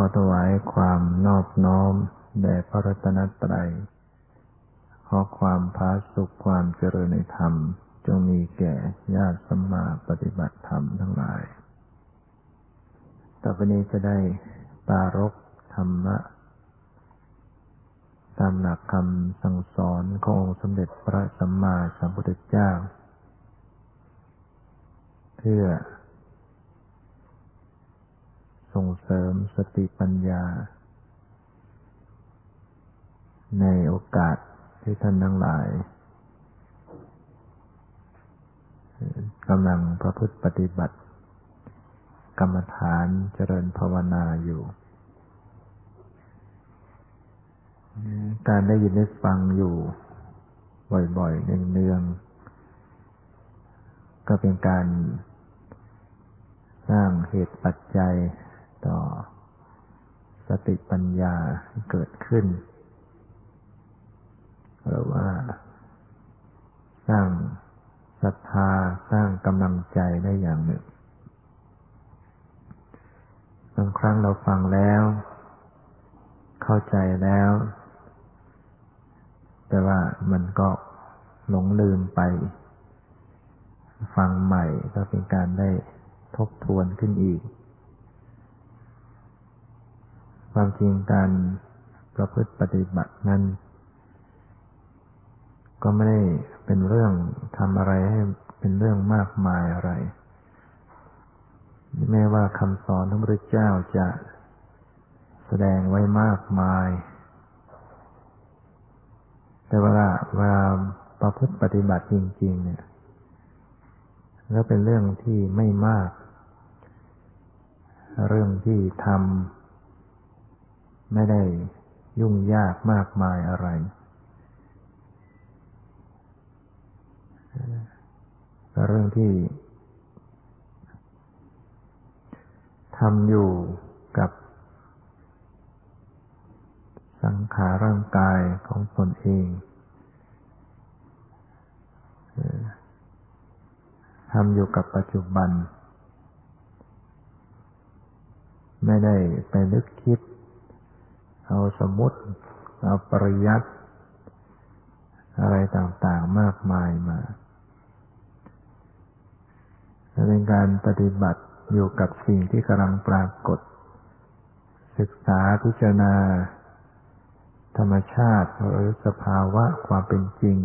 อถวายความนอบน้อมแด่พระรัตนตรัย ขอความพาสุขความเจริญในธรรม จงมีแก่ญาติสมมาปฏิบัติธรรมทั้งหลาย ต่อไปนี้จะได้ปารกธรรมะ ตามหลักคำสั่งสอนขององค์สมเด็จพระสัมมาสัมพุทธเจ้า เพื่อ ส่งเสริมสติปัญญา ในโอกาสที่ท่านทั้งหลายกำลังประพฤติปฏิบัติ กรรมฐานเจริญภาวนาอยู่ การได้ยินได้ฟังอยู่ บ่อยๆเนืองๆก็เป็นการสร้างเหตุปัจจัย ต่อสติปัญญาเกิดขึ้น หรือว่า สร้างศรัทธาสร้างกำลังใจได้อย่างหนึ่งบางครั้งเราฟังแล้ว เข้าใจแล้ว แต่ว่ามันก็หลงลืมไป ฟังใหม่ก็เป็นการได้ทบทวนขึ้นอีก ความจริงการประพฤติปฏิบัตินั้น ก็ไม่ได้เป็นเรื่องทำอะไรให้เป็นเรื่องมากมายอะไร แม้ว่าคำสอนของพระเจ้าจะแสดงไว้มากมาย แต่เวลาเวลาประพฤติปฏิบัติจริง ๆ เนี่ยก็เป็นเรื่องที่ไม่มาก เรื่องที่ทำ ไม่ได้ยุ่งยากมากมายอะไร เรื่องที่ทำอยู่กับสังขารร่างกายของตนเองทำอยู่กับปัจจุบัน ไม่ได้ไปนึกคิด เอาสมมติ เอาปริยัติอะไรต่างๆมากมายมาเป็นการปฏิบัติอยู่กับสิ่งที่กำลังปรากฏ ศึกษาพิจารณา ธรรมชาติหรือสภาวะความเป็นจริง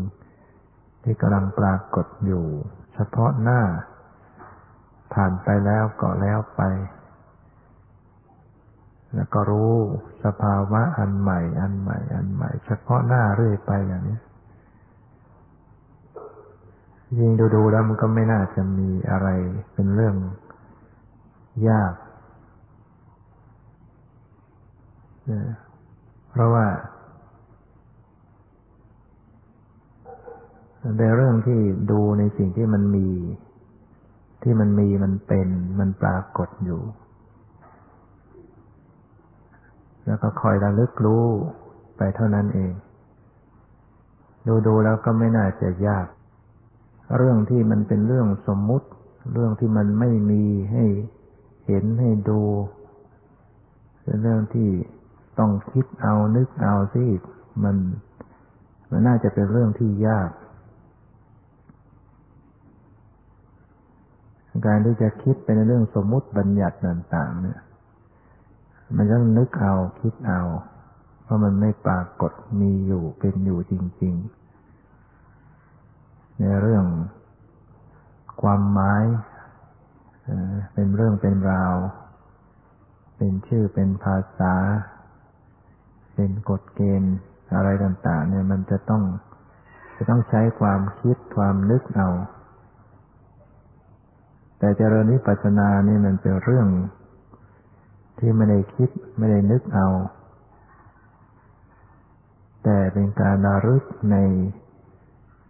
ที่กำลังปรากฏอยู่ เฉพาะหน้า ผ่านไปแล้วก็แล้วไป แล้วก็รู้สภาวะอันใหม่ อันใหม่ อันใหม่ เฉพาะหน้าเรื่อยไปอย่างนี้ ยิงดูๆแล้วมันก็ไม่น่าจะมีอะไรเป็นเรื่องยากเพราะว่าในเรื่องที่ดูในสิ่งที่มันมี ที่มันมีมันเป็น มันปรากฏอยู่ แล้วก็คอยระลึกรู้ไปเท่านั้นเอง ดูดูแล้วก็ไม่น่าจะยาก เรื่องที่มันเป็นเรื่องสมมุติ เรื่องที่มันไม่มีให้เห็นให้ดูเป็นเรื่องที่ต้องคิดเอานึกเอาสิมันมันน่าจะเป็นเรื่องที่ยาก การที่จะคิดเป็นเรื่องสมมุติบัญญัติต่าง ๆ เนี่ย มันต้องนึกเอาคิดเอาเพราะมันไม่ปรากฏมีอยู่เป็นอยู่จริง ๆ ในเรื่องความหมายเป็นเรื่องเป็นราว เป็นชื่อเป็นภาษา เป็นกฎเกณฑ์อะไรต่าง ๆ เนี่ยมันจะต้องจะต้องใช้ความคิดความนึกเอา แต่เจริญวิปัสสนานี่มันเป็นเรื่อง ที่ไม่ได้คิดไม่ได้นึกเอา แต่เป็นการนารึกใน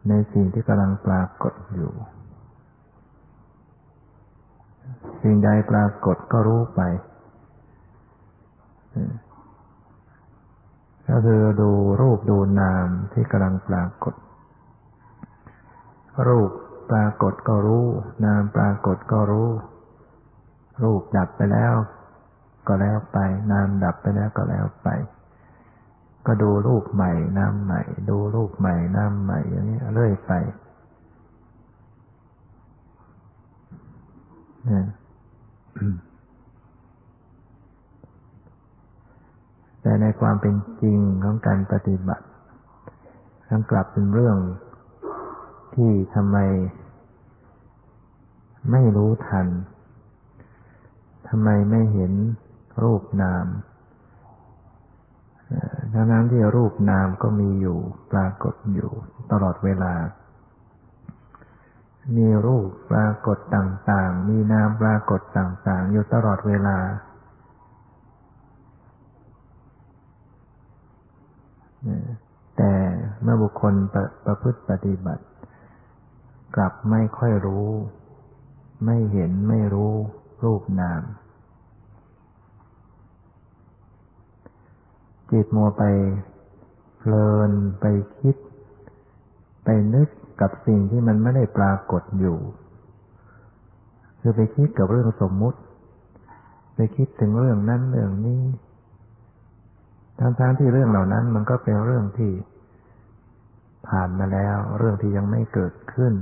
ในสิ่งที่กำลังปรากฏอยู่ สิ่งใดปรากฏก็รู้ไป ก็คือดูรูปดูนามที่กำลังปรากฏ รูปปรากฏก็รู้ นามปรากฏก็รู้ รูปดับไปแล้ว ก็แล้วไป นามดับไปแล้วก็แล้วไป ก็ดูรูปใหม่นามใหม่ ดูรูปใหม่นามใหม่อย่างนี้เรื่อยไปนะแต่ในความเป็นจริงของการปฏิบัติทั้งกลับเป็นเรื่องที่ทำไม ไม่รู้ทันทำไมไม่เห็น รูปนามทั้งนั้นที่รูปนามก็มีอยู่ปรากฏอยู่ตลอดเวลา มีรูปปรากฏต่างๆ มีนามปรากฏต่างๆ อยู่ตลอดเวลา แต่เมื่อบุคคลประประพฤติปฏิบัติ กลับไม่ค่อยรู้ ไม่เห็นไม่รู้รูปนาม จิตมัวไปเพลินไปคิด ไปนึกกับสิ่งที่มันไม่ได้ปรากฏอยู่ คือไปคิดกับเรื่องสมมุติ ไปคิดถึงเรื่องนั้นเรื่องนี้ ทั้งๆที่เรื่องเหล่านั้น มันก็เป็นเรื่องที่ผ่านมาแล้ว เรื่องที่ยังไม่เกิดขึ้น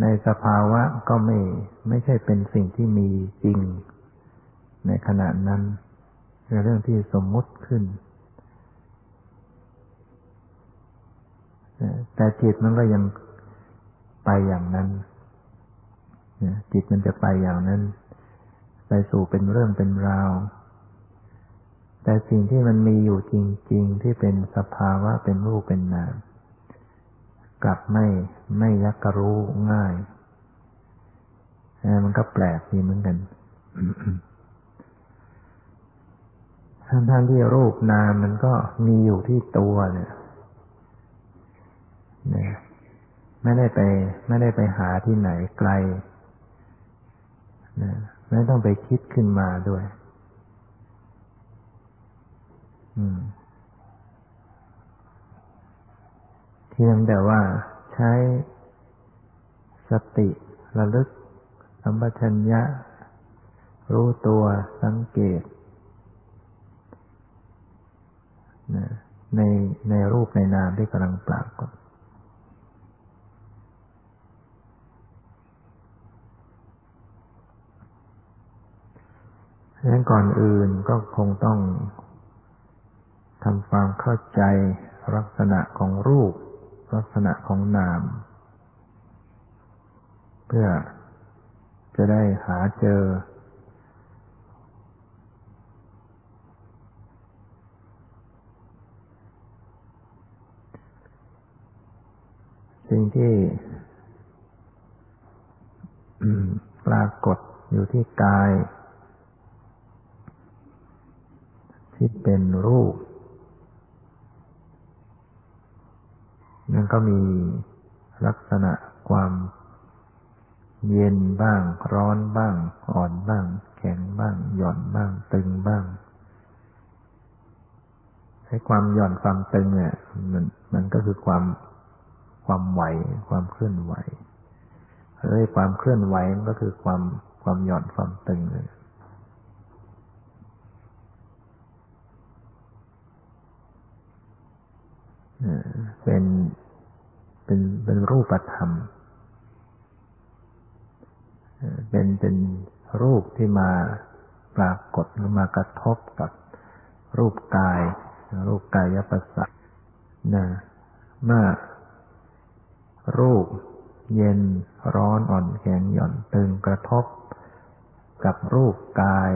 ในสภาวะก็ไม่ไม่ใช่เป็นสิ่งที่มีจริงในขณะนั้น เป็นเรื่องที่สมมุติขึ้น แต่จิตมันก็ยังไปอย่างนั้น จิตมันจะไปอย่างนั้น ไปสู่เป็นเรื่องเป็นราว แต่สิ่งที่มันมีอยู่จริง ๆ ที่เป็นสภาวะเป็นรูปเป็นนามกลับไม่ไม่ยักกรู้ง่ายมันก็แปลกดีเหมือนกัน ทั้งท่านที่รูปนามมันก็มีอยู่ที่ตัวเนี่ยนะไม่ได้ไป ไม่ได้ไปหาที่ไหนไกลนะไม่ต้องไปคิดขึ้นมาด้วย อืมเพียงแต่ว่าใช้สติระลึกสัมปชัญญะ รู้ตัวสังเกต ในในรูปในนามที่กำลังปรากฏดังนั้นก่อนอื่นก็คงต้องทำความเข้าใจลักษณะของรูป ลักษณะของนาม เพื่อจะได้หาเจอ สิ่งที่ปรากฏอยู่ที่กาย ที่เป็นรูปนั่นก็มีลักษณะความเย็นบ้าง ร้อนบ้าง อ่อนบ้าง แข็งบ้าง หย่อนบ้าง ตึงบ้างให้ความหย่อนความตึงเนี่ยมันมันก็คือความ ความไหว ความเคลื่อนไหวเฮ้ยความเคลื่อนไหวมันก็คือความความหย่อนความตึงเลยเป็นเป็นเป็นรูปธรรม เป็นเป็นรูปที่มาปรากฏหรือมากระทบกับรูปกาย รูปกายประสาทนะเมื่อ รูป เย็นร้อนอ่อนแข็งหย่อนตึงกระทบ กับรูปกาย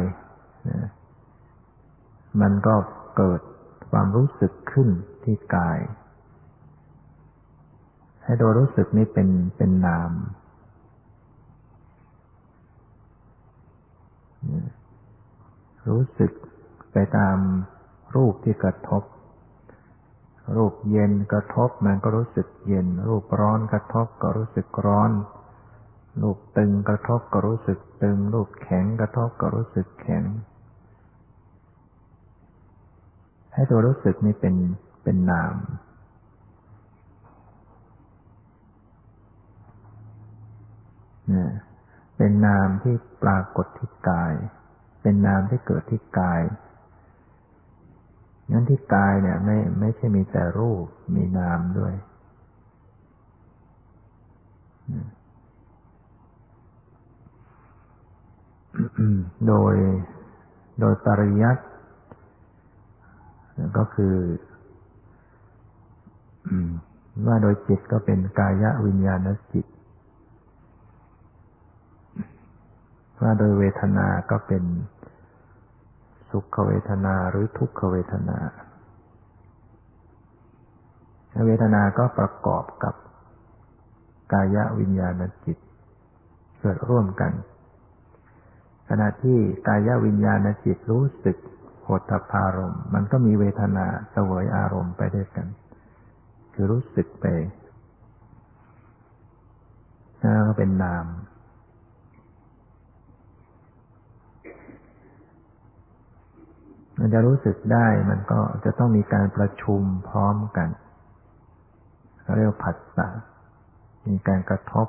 นะมันก็เกิดความรู้สึกขึ้นที่กาย ให้ตัวรู้สึกนี้เป็นเป็นนาม รู้สึกไปตามรูปที่กระทบ รูปเย็นกระทบมันก็รู้สึกเย็น รูปร้อนกระทบก็รู้สึกร้อน รูปตึงกระทบก็รู้สึกตึง รูปแข็งกระทบก็รู้สึกแข็ง ให้ตัวรู้สึกนี้เป็นเป็นนาม เป็นนามที่ปรากฏที่กาย เป็นนามที่เกิดที่กาย งั้นที่กายเนี่ย ไม่ไม่ใช่มีแต่รูปมีนามด้วย โดยโดยปริยัติก็คือว่าโดยจิตก็เป็นกายวิญญาณจิต ว่าโดยเวทนาก็เป็น สุขเวทนาหรือทุกขเวทนา เวทนาก็ประกอบกับกายวิญญาณจิต เกิดร่วมกัน ขณะที่กายวิญญาณจิตรู้สึกโหตพารมมันก็มีเวทนาเสวยอารมณ์ไปด้วยกัน คือรู้สึกไปนั่นก็เป็นนาม มันจะรู้สึกได้มันก็จะต้องมีการประชุมพร้อมกันเขาเรียกผัสสะมีการกระทบ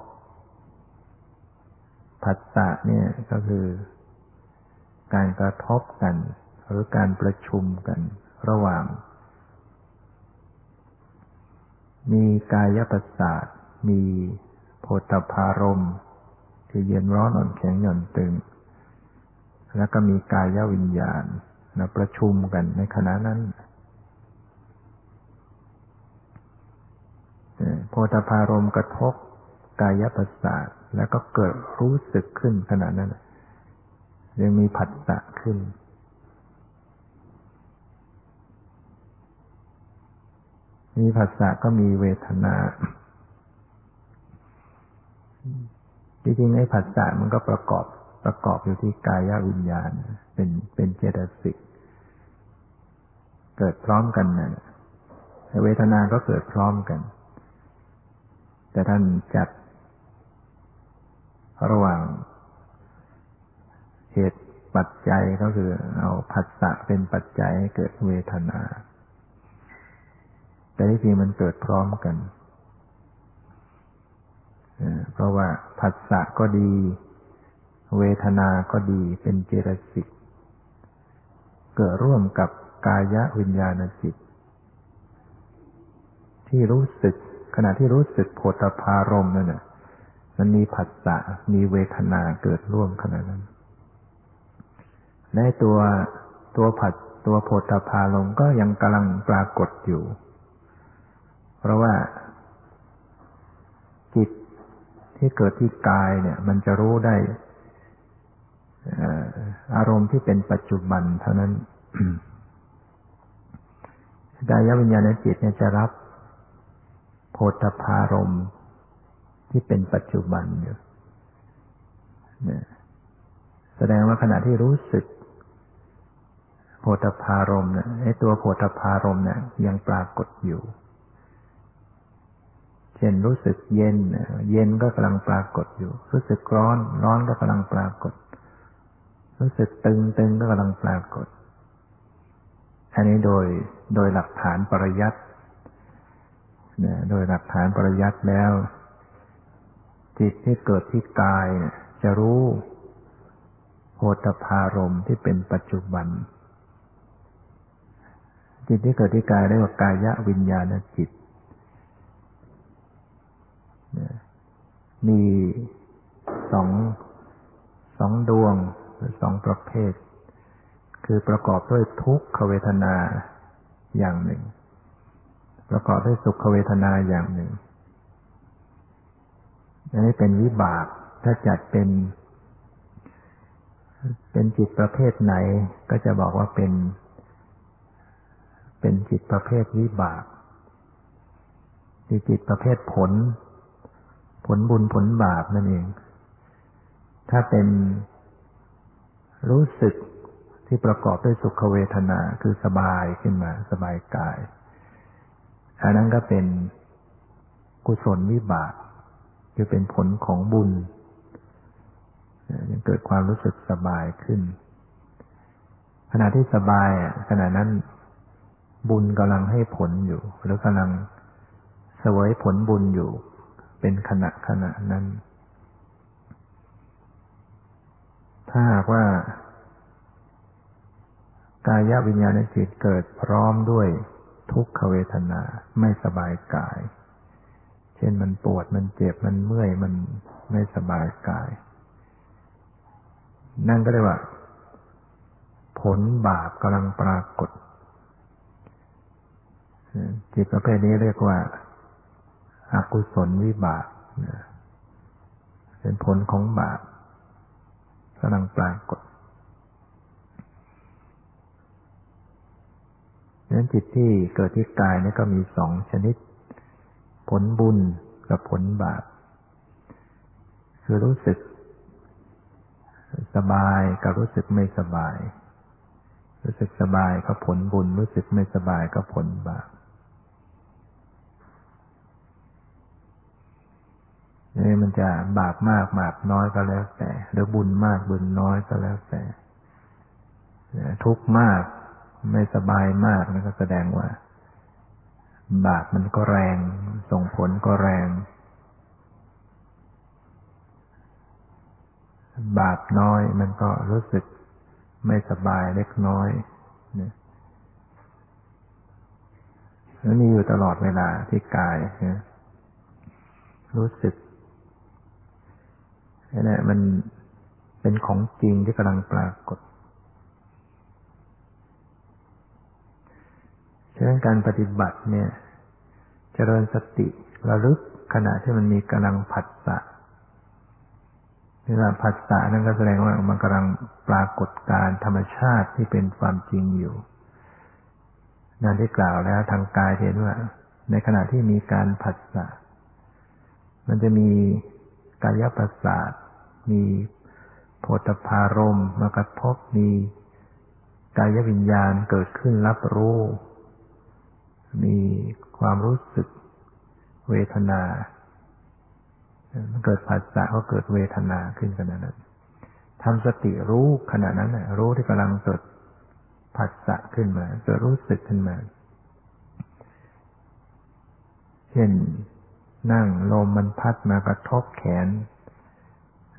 ผัสสะเนี่ยก็คือ การกระทบกัน หรือการประชุมกันระหว่าง มีกายประสาทมีโพธพารมที่เย็นร้อนอ่อนแข็งหย่อนตึง แล้วก็มีกายวิญญาณ นะประชุมกันในขณะนั้นโพธพารมกระทบกายประสาทแล้วก็เกิดรู้สึกขึ้นขณะนั้นยังมีผัสสะขึ้นมีผัสสะก็มีเวทนาจริงๆไอ้ผัสสะมันก็ประกอบประกอบอยู่ที่กายวิญญาณ เป็นเป็นเจตสิก เกิดพร้อมกันนะเวทนาก็เกิดพร้อมกัน แต่ท่านจัด ระหว่าง เหตุปัจจัยก็คือ เอาผัสสะเป็นปัจจัยให้เกิดเวทนา แต่ที่จริงมันเกิดพร้อมกัน เพราะว่าผัสสะก็ดี เวทนาก็ดีเป็นเจตสิกเกิดร่วมกับ กายวิญญาณจิต ที่รู้สึก ขณะที่รู้สึกโผฏฐารมนั่นน่ะมันมีผัสสะมีเวทนาเกิดร่วมขณะนั้นและตัวตัวผัสตัวโผฏฐารมก็ยังกำลังปรากฏอยู่ เพราะว่า จิตที่เกิดที่กายเนี่ย มันจะรู้ได้อารมณ์ที่เป็นปัจจุบันเท่านั้น กายวิญญาณจิตเนี่ยจะรับโพธพารมที่เป็นปัจจุบันอยู่แสดงว่าขณะที่รู้สึก โพธพารมเนี่ยไอ้ตัวโพธพารมเนี่ยยังปรากฏอยู่ เช่นรู้สึกเย็น เย็นก็กำลังปรากฏอยู่ รู้สึกร้อน ร้อนก็กำลังปรากฏ รู้สึกตึงตึงก็กำลังปรากฏ อันนี้โดย โดยหลักฐานปริยัติโดยหลักฐานปริยัติแล้ว จิตที่เกิดที่กายจะรู้โหตพารมที่เป็นปัจจุบัน จิตที่เกิดที่กายเรียกว่ากายวิญญาณจิต มีสองสองดวงหรือสองประเภท คือประกอบด้วยทุกขเวทนา อย่างหนึ่ง ประกอบด้วยสุขเวทนาอย่างหนึ่งอันนี้เป็นวิบากถ้าจัดเป็น เป็นจิตประเภทไหน ก็จะบอกว่าเป็น เป็นจิตประเภทวิบากคือจิตประเภทผล ผลบุญผลบาปนั่นเอง ถ้าเป็นรู้สึก ที่ประกอบด้วยสุขเวทนาคือสบายขึ้นมา สบายกาย อันนั้นก็เป็นกุศลวิบาก คือเป็นผลของบุญยังเกิดความรู้สึกสบายขึ้น ขณะที่สบายขณะนั้นบุญกำลังให้ผลอยู่ หรือกำลังเสวยผลบุญอยู่ เป็นขณะขณะนั้น ถ้าหากว่า กายวิญญาณจิตเกิดพร้อมด้วยทุกขเวทนาไม่สบายกาย เช่นมันปวดมันเจ็บมันเมื่อยมันไม่สบายกาย นั่นก็เรียกว่า ผลบาปกำลังปรากฏ จิตประเภทนี้เรียกว่าอากุศลวิบากเป็นผลของบาปกำลังปรากฏ นั้นจิตที่เกิดที่กายนี่ก็มีสองชนิด ผลบุญกับผลบาป คือรู้สึก สบายกับรู้สึกไม่สบาย รู้สึกสบายก็ผลบุญ รู้สึกไม่สบายก็ผลบาปนี่มันจะบาปมากบาปน้อยก็แล้วแต่ หรือบุญมากบุญน้อยก็แล้วแต่ ทุกมาก ไม่สบายมากนั่นก็แสดงว่า บาปมันก็แรง ส่งผลก็แรง บาปน้อยมันก็รู้สึกไม่สบายเล็กน้อยนะแล้วมีอยู่ตลอดเวลาที่กายนะรู้สึกนี่แหละมันเป็นของจริงที่กำลังปรากฏ ฉะนั้นการปฏิบัติเนี่ยเจริญสติระลึกขณะที่มันมีกำลังผัสสะเวลาผัสสะนั่นก็แสดงว่ามันกำลังปรากฏการธรรมชาติที่เป็นความจริงอยู่นั่นที่กล่าวแล้วทางกายเห็นว่า ในขณะที่มีการผัสสะมันจะมีกายประสาทมีโพธพารมมากระทบมีกายวิญญาณเกิดขึ้นรับรู้ มีความรู้สึกเวทนามันเกิดผัสสะก็เกิดเวทนาขึ้นขณะนั้นทำสติรู้ขณะนั้นรู้ที่กำลังเกิดผัสสะขึ้นมาเกิดรู้สึกขึ้นมา เช่นนั่งลมมันพัดมากระทบแขน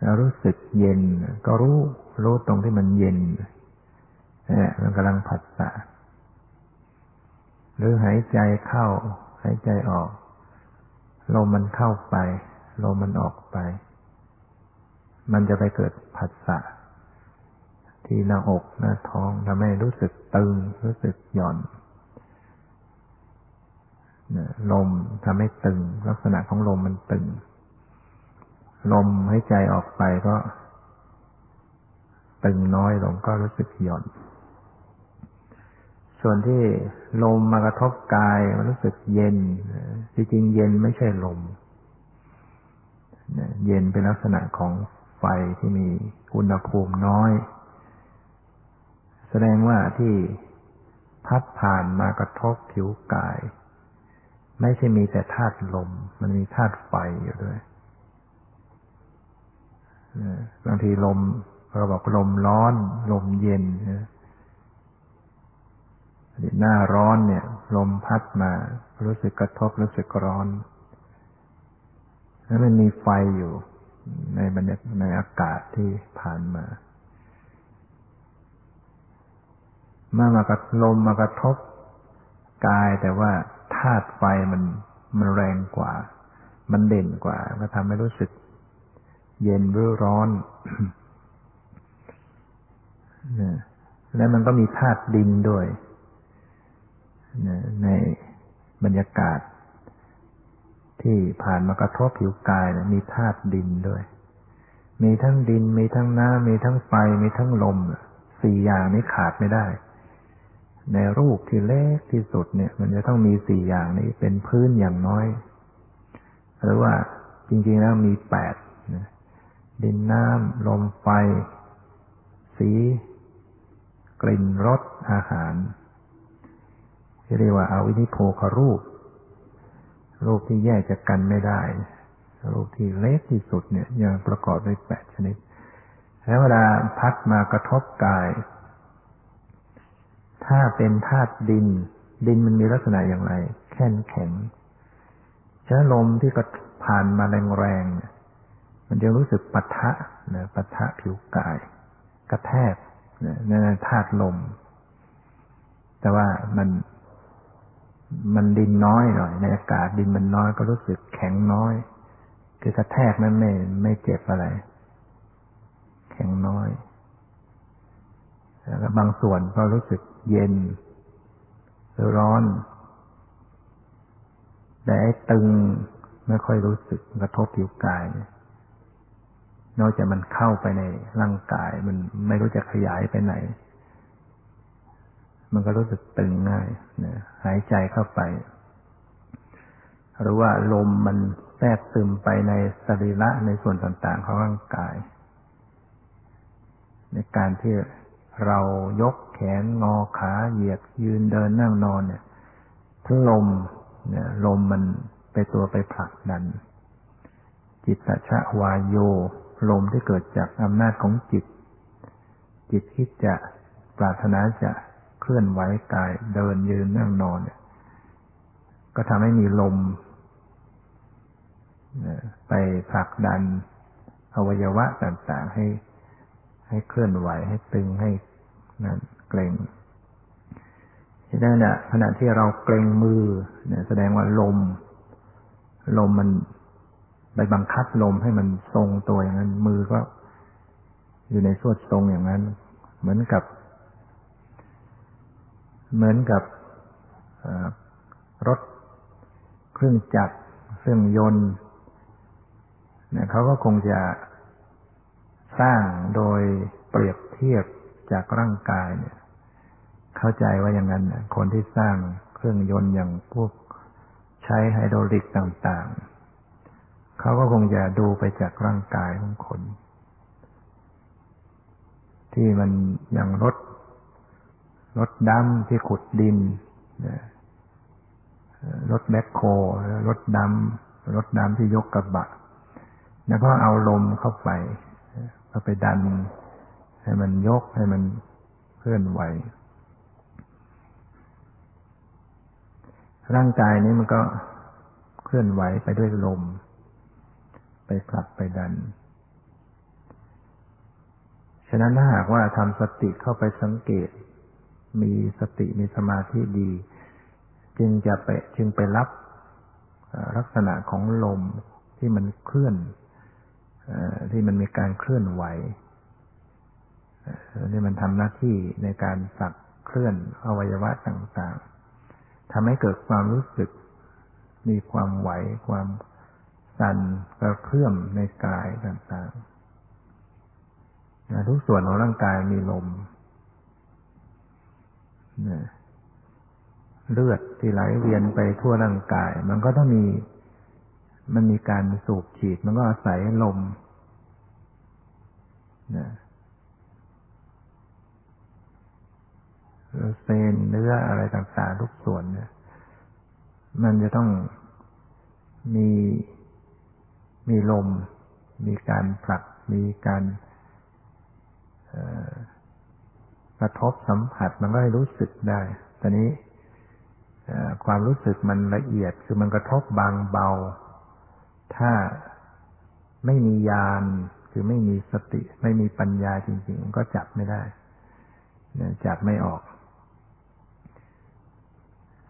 แล้วรู้สึกเย็น ก็รู้รู้ตรงที่มันเย็นนี่มันกำลังผัสสะ หรือหายใจเข้า หายใจออก ลมมันเข้าไป ลมมันออกไป มันจะไปเกิดผัสสะที่หน้าอกหน้าท้องทำให้รู้สึกตึง รู้สึกหย่อนลมทำให้ตึง ลักษณะของลมมันตึง ลมหายใจออกไปก็ตึงน้อยลงก็รู้สึกหย่อน ส่วนที่ลมมากระทบกายมันรู้สึกเย็นจริงๆเย็นไม่ใช่ลม เย็นเป็นลักษณะของไฟที่มีอุณหภูมิน้อย แสดงว่าที่พัดผ่านมากระทบผิวกาย ไม่ใช่มีแต่ธาตุลม มันมีธาตุไฟอยู่ด้วยบางทีลมเราบอกลมร้อน ลมเย็นนะ หน้าร้อนเนี่ย ลมพัดมา รู้สึกกระทบรู้สึกร้อนแล้วมันมีไฟอยู่ ในบรรยากในอากาศที่ผ่านมาเมื่อมากระลมมากระทบกายแต่ว่าธาตุไฟมันมันแรงกว่า มันเด่นกว่า ก็ทำให้รู้สึก เย็นหรือร้อนแล้วมันก็มีธาตุดินด้วย ในบรรยากาศ ที่ผ่านมากระทบผิวกายนะมีธาตุดินด้วย มีทั้งดิน มีทั้งน้ำมีทั้งไฟ มีทั้งลมสี่อย่างนี้ขาดไม่ได้ ในรูปที่เล็กที่สุดเนี่ย มันจะต้องมีสี่อย่างนี้เป็นพื้นอย่างน้อย หรือว่าจริงๆแล้วมีแปดดินน้ำลมไฟ สี กลิ่นรสอาหาร ที่เรียกว่าอาวินิโพครูป รูปที่แยกจากกันไม่ได้ รูปที่เล็กที่สุดเนี่ยยังประกอบด้วยแปดชนิด แล้วเวลาพัดมากระทบกาย ถ้าเป็นธาตุดิน ดินมันมีลักษณะอย่างไร แข็งแข็งเชื้อลมที่ก็ผ่านมาแรงๆมันจะรู้สึกปะทะนะปะทะผิวกาย กระแทกนะนั่นธาตุลม แต่ว่ามัน มันดินน้อยหน่อย ในอากาศดินมันน้อยก็รู้สึกแข็งน้อย คือกระแทกนั้นไม่ไม่เจ็บอะไร แข็งน้อยแล้วบางส่วนก็รู้สึกเย็นหรือร้อน แต่ไอ้ตึงไม่ค่อยรู้สึกกระทบผิวกายนอกจากมันเข้าไปในร่างกาย มันไม่รู้จะขยายไปไหน มันก็รู้สึกตึงง่ายนะหายใจเข้าไป หรือว่าลมมันแทรกซึมไปในสรีระในส่วนต่างๆของร่างกาย ในการที่เรายกแขนงอขาเหยียดยืนเดินนั่งนอนเนี่ยทั้งลมเนี่ยลมมันไปตัวไปผลักดัน จิตตชะวายโย ลมที่เกิดจากอำนาจของจิต จิตคิดจะปรารถนาจะ เคลื่อนไหวกายเดินยืนนั่งนอนเนี่ย ก็ทำให้มีลมไปผลักดันอวัยวะต่างๆ ให้ให้เคลื่อนไหวให้ตึงให้นั่นเกรงฉะนั้นเนี่ยขณะที่เราเกรงมือเนี่ยแสดงว่าลม ลมมันไปบังคับลมให้มันทรงตัวอย่างนั้น มือก็อยู่ในสวดทรงอย่างนั้น เหมือนกับ เหมือนกับรถเครื่องจักรเครื่องยนต์เนี่ยเขาก็คงจะสร้างโดยเปรียบเทียบจากร่างกายเนี่ย เข้าใจว่าอย่างนั้นคนที่สร้างเครื่องยนต์อย่างพวกใช้ไฮดรอลิกต่างๆ เขาก็คงจะดูไปจากร่างกายของคน ที่มันอย่างรถ รถดำที่ขุดดินรถแบคโครถดำรถดำที่ยกกระบะ แล้วก็เอาลมเข้าไปเข้าไปดัน ให้มันยกให้มันเคลื่อนไหว ร่างกายนี้มันก็เคลื่อนไหวไปด้วยลม ไปผลักไปดัน ฉะนั้นถ้าหากว่าทำสติเข้าไปสังเกต มีสติมีสมาธิดี จึงจะไปจึงไปรับลักษณะของลมที่มันเคลื่อนที่มันมีการเคลื่อนไหวนี่มันทำหน้าที่ในการสักเคลื่อนอวัยวะต่างๆทำให้เกิดความรู้สึก มีความไหว ความสั่นกระเพื่อมในกายต่างๆทุกส่วนของร่างกายมีลม เลือดที่ไหลเวียนไปทั่วร่างกาย มันก็ต้องมี มันมีการสูบฉีด มันก็อาศัยลมนะเซนเนื้ออะไรต่างๆทุกส่วนเนี่ย มันจะต้องมีมีลม มีการผลัก มีการ กระทบสัมผัสมันก็ให้รู้สึกได้ตอนนี้ความรู้สึกมันละเอียดคือมันกระทบบางเบา ถ้าไม่มียานคือไม่มีสติ ไม่มีปัญญาจริงๆก็จับไม่ได้จับไม่ออก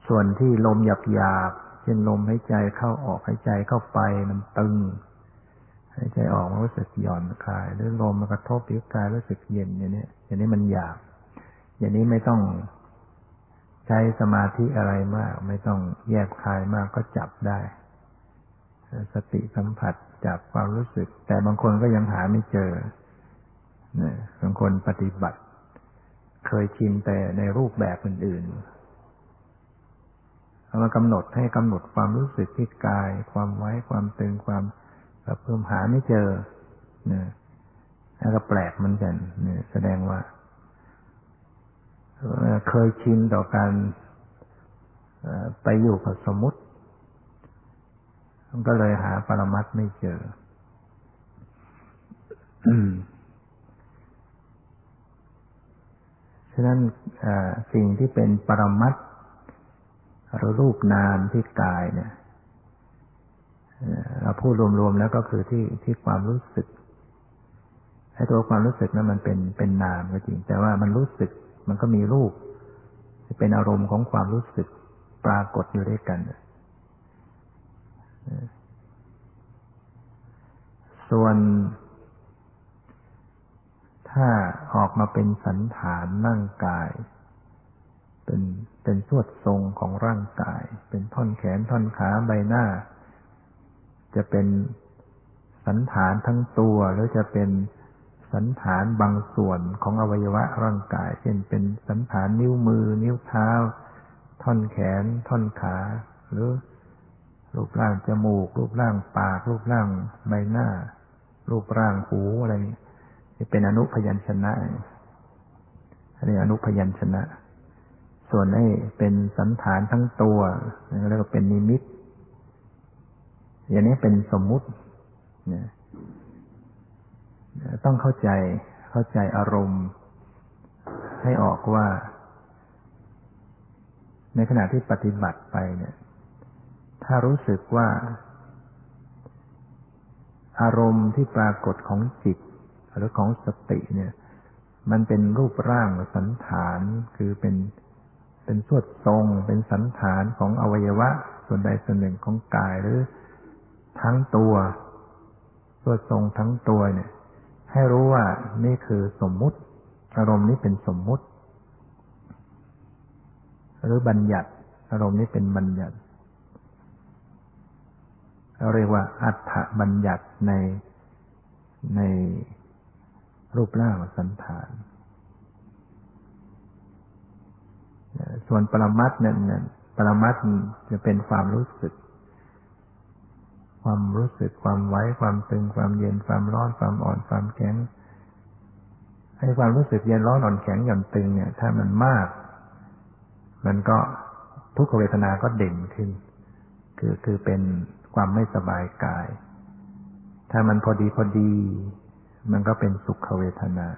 ส่วนที่ลมหยาบหยาบเช่นลมหายใจเข้าออกหายใจเข้าไปมันตึงหายใจออกมันรู้สึกหย่อนคลายหรือลมมันกระทบผิวกายรู้สึกเย็นอย่างนี้อย่างนี้มันหยาบ อย่างนี้ไม่ต้องใช้สมาธิอะไรมาก ไม่ต้องแยกคายมากก็จับได้ สติสัมผัสจับความรู้สึก แต่บางคนก็ยังหาไม่เจอเนี่ยบางคนปฏิบัติ เคยชินแต่ในรูปแบบอื่นเอามากำหนดให้กำหนดความรู้สึกที่กาย ความไว้ความตึงความเพิ่มหาไม่เจอเนี่ยแล้วก็แปลกเหมือนกันเนี่ยแสดงว่า เคยชินต่อการไปอยู่กับสมมติมันก็เลยหาปรมัตไม่เจอ ฉะนั้นสิ่งที่เป็นปรมัตหรือรูปนามที่กายเนี่ยเราพูดรวมๆแล้วก็คือที่ที่ความรู้สึกให้ตัวความรู้สึกนั้นมันเป็นเป็นนามก็จริง แต่ว่ามันรู้สึก มันก็มีรูป เป็นอารมณ์ของความรู้สึกปรากฏอยู่ด้วยกัน ส่วนถ้าออกมาเป็นสันฐานร่างกาย เป็นเป็นสวดทรงของร่างกาย เป็นท่อนแขนท่อนขาใบหน้า จะเป็นสันฐานทั้งตัวหรือจะเป็น สันฐานบางส่วนของอวัยวะร่างกาย เช่นเป็นสันฐานนิ้วมือ นิ้วเท้า ท่อนแขน ท่อนขา หรือรูปร่างจมูก รูปร่างปาก รูปร่างใบหน้า รูปร่างหูอะไรเป็นอนุพยัญชนะอันนี้อนุพยัญชนะ ส่วนไอ้เป็นสันฐานทั้งตัวแล้วก็เป็นนิมิต อย่างนี้เป็นสมมุติเนี่ย ต้องเข้าใจเข้าใจอารมณ์ ให้ออกว่า ในขณะที่ปฏิบัติไปเนี่ย ถ้ารู้สึกว่า อารมณ์ที่ปรากฏของจิต หรือของสติเนี่ย มันเป็นรูปร่างสันฐานคือเป็นเป็นสวดทรง เป็นสันฐานของอวัยวะ ส่วนใดส่วนหนึ่งของกายหรือทั้งตัวสวดทรงทั้งตัวเนี่ย ให้รู้ว่านี่คือสมมุติ อารมณ์นี้เป็นสมมุติ หรือบัญญัติ อารมณ์นี้เป็นบัญญัติเราเรียกว่าอัฏฐบัญญัติในในรูปร่างสันฐาน ส่วนปรมัตเนี่ยปรมัตจะเป็นความรู้สึก ความรู้สึกความไว้ความตึงความเย็นความร้อนความอ่อนความแข็งให้ความรู้สึกเย็นร้อนอ่อนแข็งหย่อนตึงเนี่ย ถ้ามันมาก มันก็ทุกขเวทนาก็เด่นขึ้น คือคือเป็นความไม่สบายกาย ถ้ามันพอดีพอดี มันก็เป็นสุขเวทนา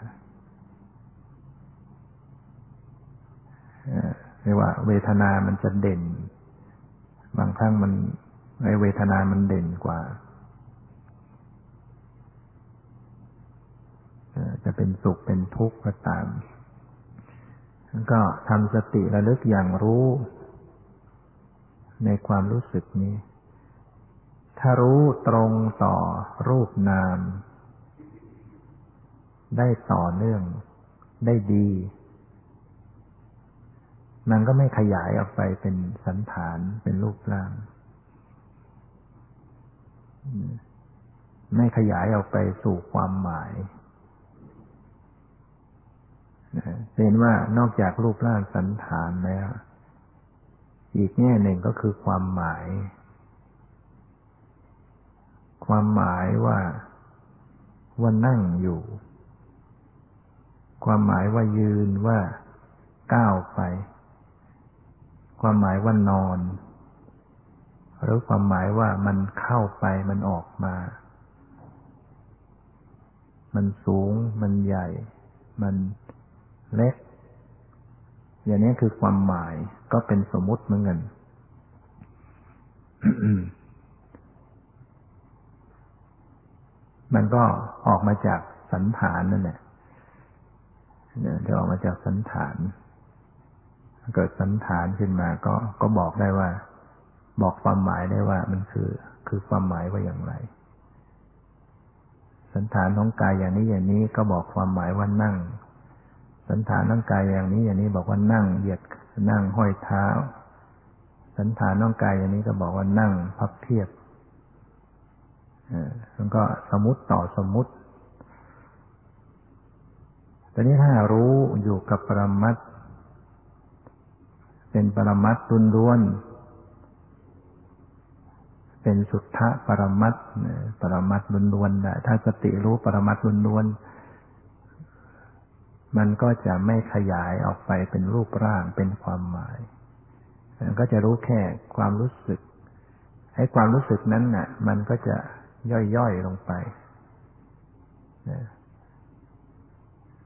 เรียกว่า เวทนามันจะเด่น บางครั้งมัน ในเวทนามันเด่นกว่า จะเป็นสุขเป็นทุกข์ก็ตาม ก็ทำสติระลึกอย่างรู้ ในความรู้สึกนี้ ถ้ารู้ตรงต่อรูปนาม ได้ต่อเนื่องได้ดีมันก็ไม่ขยายออกไปเป็นสันฐานเป็นรูปร่าง ไม่ขยายออกไปสู่ความหมายเห็นว่านอกจากรูปร่างสันฐานแล้วอีกแง่หนึ่งก็คือความหมาย ความหมายว่าว่านั่งอยู่ ความหมายว่ายืนว่าก้าวไป ความหมายว่านอน หรือความหมายว่ามันเข้าไปมันออกมา มันสูง มันใหญ่ มันเล็ก อย่างนี้คือความหมายก็เป็นสมมุติเหมือนกันมันก็ออกมาจากสันฐานนั่นแหละจะออกมาจากสันฐาน เกิดสันฐานขึ้นมาก็ก็บอกได้ว่า บอกความหมายได้ว่ามันคือ คือความหมายว่าอย่างไร สันฐานของกายอย่างนี้อย่างนี้ก็บอกความหมายว่านั่ง สันฐานของกายอย่างนี้อย่างนี้บอกว่านั่งเหยียดนั่งห้อยเท้า สันฐานของกายอย่างนี้ก็บอกว่านั่งพับเพียบมันก็สมมติต่อสมมติตอนนี้ถ้ารู้อยู่กับปรมัตเป็นปรมัตตุนล้วน เป็นสุทธะปรมัตปรมัตล้วนๆถ้าสติรู้ปรมัตล้วนๆมันก็จะไม่ขยายออกไปเป็นรูปร่างเป็นความหมายมันก็จะรู้แค่ความรู้สึกให้ความรู้สึกนั้นน่ะ มันก็จะย่อยๆลงไป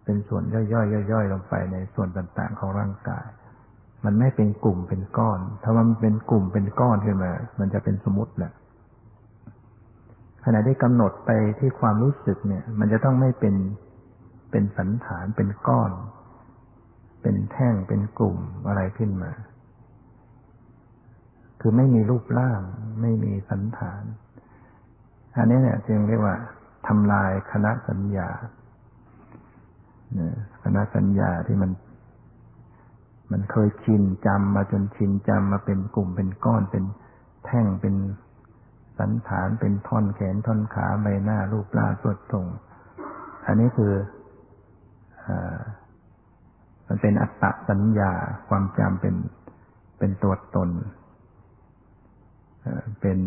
เป็นส่วนย่อยๆย่อยๆลงไปในส่วนต่างๆของร่างกาย มันไม่เป็นกลุ่มเป็นก้อน ถ้ามันเป็นกลุ่มเป็นก้อนขึ้นมา มันจะเป็นสมมติแหละขณะที่กำหนดไปที่ความรู้สึกเนี่ย มันจะต้องไม่เป็นเป็นสันฐานเป็นก้อนเเป็นแท่งเป็นกลุ่มอะไรขึ้นมา คือไม่มีรูปร่าง ไม่มีสันฐาน อันนี้เนี่ยจึงเรียกว่าทำลายคณะสัญญาคณะสัญญาที่มัน มันเคยชินจำมาจนชินจำมาเป็นกลุ่มเป็นก้อนเป็นแท่งเป็นสันฐานเป็นท่อนแขนท่อนขาใบหน้ารูปร่างสดทรงอันนี้คืออมันเป็นอัตตสัญญาความจำเป็นเป็นตัวตนเป็น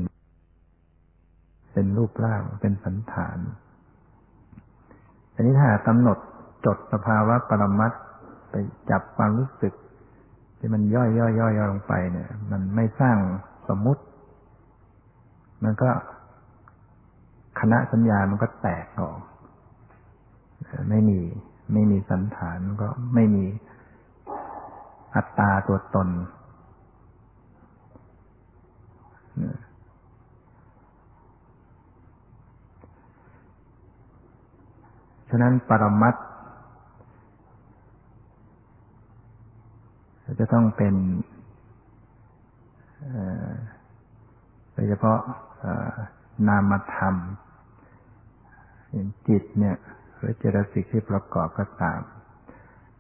เป็นรูปร่างเป็นสันฐานอันนี้ถ้ากำหนดจดสภาวะปรมัตไปจับความรู้สึก ที่มันย่อยย่อยย่อยลงไปเนี่ย มันไม่สร้างสมมุติ มันก็คณะสัญญามันก็แตกออก ไม่มี ไม่มีสันฐานก็ไม่มีอัตตาตัวตน ฉะนั้นปรมัต จะต้องเป็นโดยเฉพาะนามธรรมจิตเนี่ยหรือเจตสิกที่ประกอบก็ตาม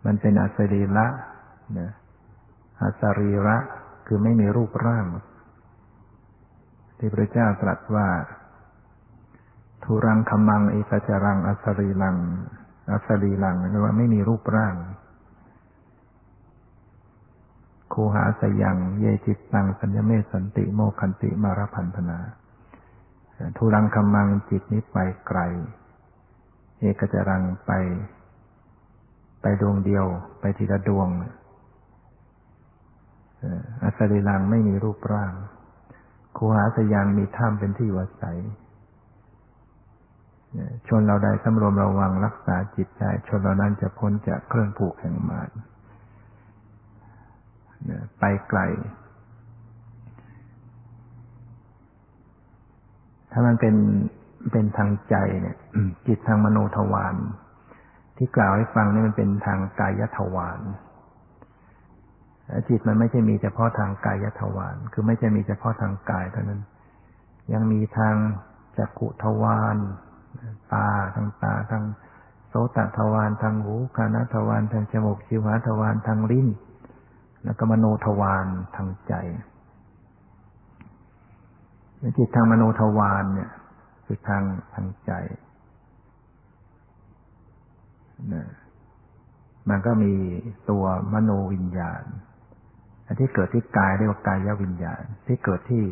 มันเป็นอสรีระนะอสรีระคือไม่มีรูปร่าง ที่พระเจ้าตรัสว่าทุรังคมังเอกจรัง อสรีลังอสรีลังหรือว่าไม่มีรูปร่าง คูหาสยัง เยจิตตังสัญญเมสันติโมคันติมารพันธนาทุรังคำมังจิตนี้ไปไกล เอกจรังไป ไปดวงเดียว ไปทีละดวงอัสริลังไม่มีรูปร่าง คูหาสยางมีถ้ำเป็นที่วัดใสชนเราใดสำรวมระวังรักษาจิตใจชนเรานั้นจะพ้นจากเครื่องผูกแห่งมาร ไปไกล ถ้ามันเป็นเป็นทางใจเนี่ย จิตทางมโนทวารที่กล่าวให้ฟังนี่มันเป็นทางกายทวารจิตมันไม่ใช่มีเฉพาะทางกายทวารคือไม่ใช่มีเฉพาะทางกายเท่านั้น ยังมีทางจักขุทวารตาทางตาทางโสตทวารทางหูคานทวารทางจมูกชิวหาทวารทางลิ้น แล้วก็มโนทวารทางใจจิตทางมโนทวารเนี่ย คือทางทางใจนะมันก็มีตัวมโนวิญญาณอันที่เกิดที่กายเรียกว่ากายวิญญาณ ที่เกิดที่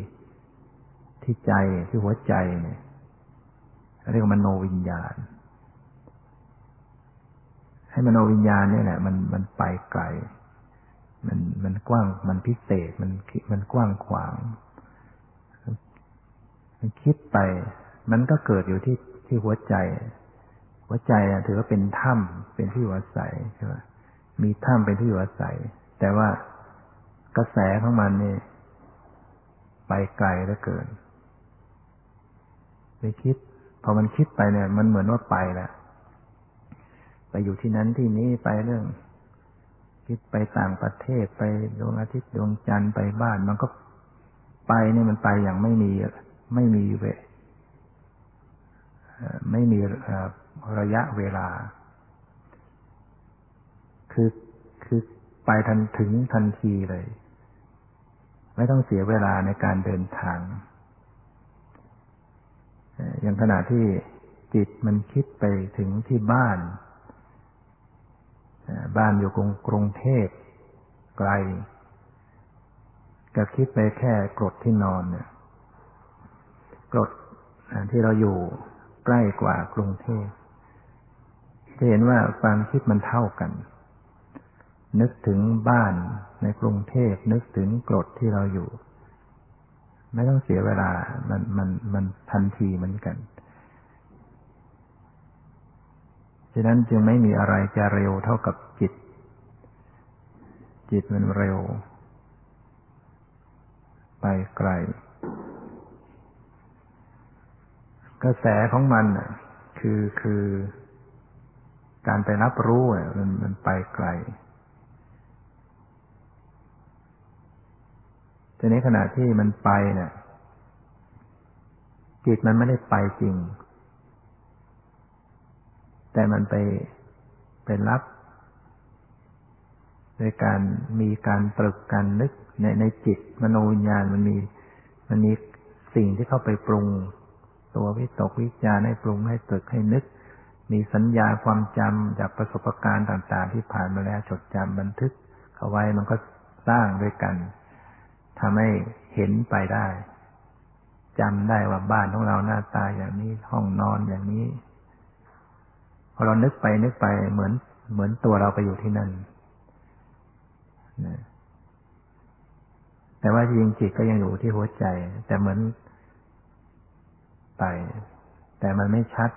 ที่ใจที่หัวใจเนี่ยเรียกว่ามโนวิญญาณ ให้มโนวิญญาณเนี่ยแหละมันมันไปไกล มันมันกว้างมันพิเศษมันมันกว้างขวางมันคิดไป มันก็เกิดอยู่ที่ที่หัวใจ หัวใจถือว่าเป็นถ้ำเป็นที่อยู่อาศัยใช่ไหมมีถ้ำเป็นที่อยู่อาศัย แต่ว่ากระแสของมันนี่ไปไกลเหลือเกินไปคิด พอมันคิดไปเนี่ย มันเหมือนว่าไปแล้วไปอยู่ที่นั้นที่นี้ไปเรื่อง คิดไปต่างประเทศไปดวงอาทิตย์ดวงจันทร์ไปบ้านมันก็ไปเนี่ยมันไปอย่างไม่มีไม่มีเวไม่มีระยะเวลา คือคือไปทันถึงทันทีเลย ไม่ต้องเสียเวลาในการเดินทาง อย่างขณะที่จิตมันคิดไปถึงที่บ้าน บ้านอยู่กรุงกรุงเทพไกลก็คิดไปแค่กรดที่นอนเนี่ยกรดที่เราอยู่ใกล้กว่ากรุงเทพจะเห็นว่าความคิดมันเท่ากัน นึกถึงบ้านในกรุงเทพนึกถึงกรดที่เราอยู่ ไม่ต้องเสียเวลามันมันมันทันทีเหมือนกัน ฉะนั้นจึงไม่มีอะไรจะเร็วเท่ากับจิต จิตมันเร็ว ไปไกล กระแสของมันคือคือการไปรับรู้มันมันไปไกลทีนี้ขณะที่มันไปเนี่ยจิตมันไม่ได้ไปจริง แต่มันไปไปรับโดยการมีการตรึกการนึกในในจิตมโนวิญญาณมันมี มันมีสิ่งที่เข้าไปปรุง ตัววิตกวิจารให้ปรุงให้ตรึกให้นึก มีสัญญาความจำจากประสบการณ์ต่าง ๆ ที่ผ่านมาแล้วจดจำบันทึกเอาไว้มันก็สร้างด้วยกันทำให้เห็นไปได้จำได้ว่าบ้านของเราหน้าตาอย่างนี้ห้องนอนอย่างนี้ พอเรานึกไปนึกไปเหมือน เหมือนตัวเราไปอยู่ที่นั่นนะแต่ว่าจริงจิตก็ยังอยู่ที่หัวใจ แต่เหมือนไป แต่มันไม่ชัด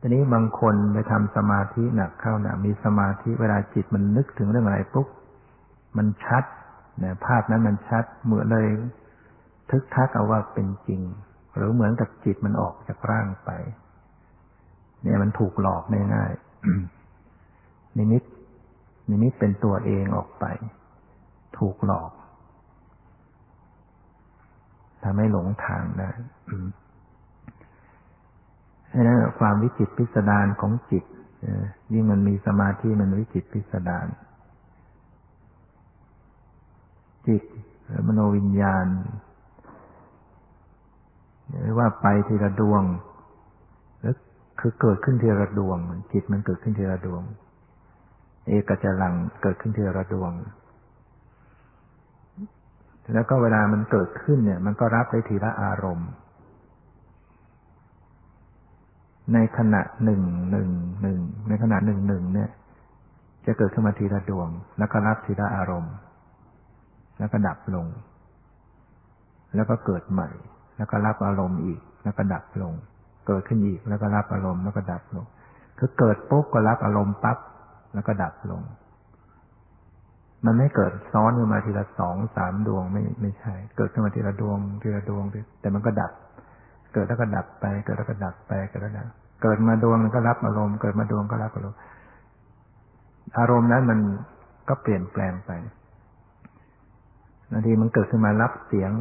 ทีนี้บางคนไปทำสมาธิหนักเข้านะมีสมาธิเวลาจิตมันนึกถึงเรื่องอะไรปุ๊บมันชัดนะภาพนั้นมันชัดเหมือนเลย ทึกทักเอาว่าเป็นจริง หรือเหมือนกับจิตมันออกจากร่างไป เนี่ยมันถูกหลอกง่ายๆนิมิตนิมิตเป็นตัวเองออกไป ถูกหลอกทำให้หลงทางได้ดังนั้นความวิจิตพิสดารของจิตยิ่งมันมีสมาธิมันวิจิตพิสดารจิตหรือมโนวิญญาณ หรือว่าไปทีละดวง คือเกิดขึ้นทีละดวง จิตมันเกิดขึ้นทีละดวง เอกจลังเกิดขึ้นทีละดวง แล้วก็เวลามันเกิดขึ้นเนี่ย มันก็รับได้ทีละอารมณ์ ในขณะหนึ่งหนึ่งหนึ่งในขณะหนึ่งหนึ่งเนี่ย จะเกิดขึ้นมาทีละดวง แล้วก็รับทีละอารมณ์ แล้วก็ดับลง แล้วก็เกิดใหม่ แล้วก็รับอารมณ์อีก แล้วก็ดับลง เกิดขึ้นอีกแล้วก็รับอารมณ์แล้วก็ดับลง คือเกิดปุ๊บก็รับอารมณ์ปั๊บแล้วก็ดับลง มันไม่เกิดซ้อนขึ้นมาทีละสองสามดวงไม่ไม่ใช่ เกิดขึ้นมาทีละดวงทีละดวงแต่มันก็ดับ เกิดแล้วก็ดับไป เกิดแล้วก็ดับไปเกิดแล้วดับเกิดมาดวงก็รับอารมณ์เกิดมาดวงก็รับอารมณ์อารมณ์นั้นมันก็เปลี่ยนแปลงไปบางทีมันเกิดขึ้นมารับเสียง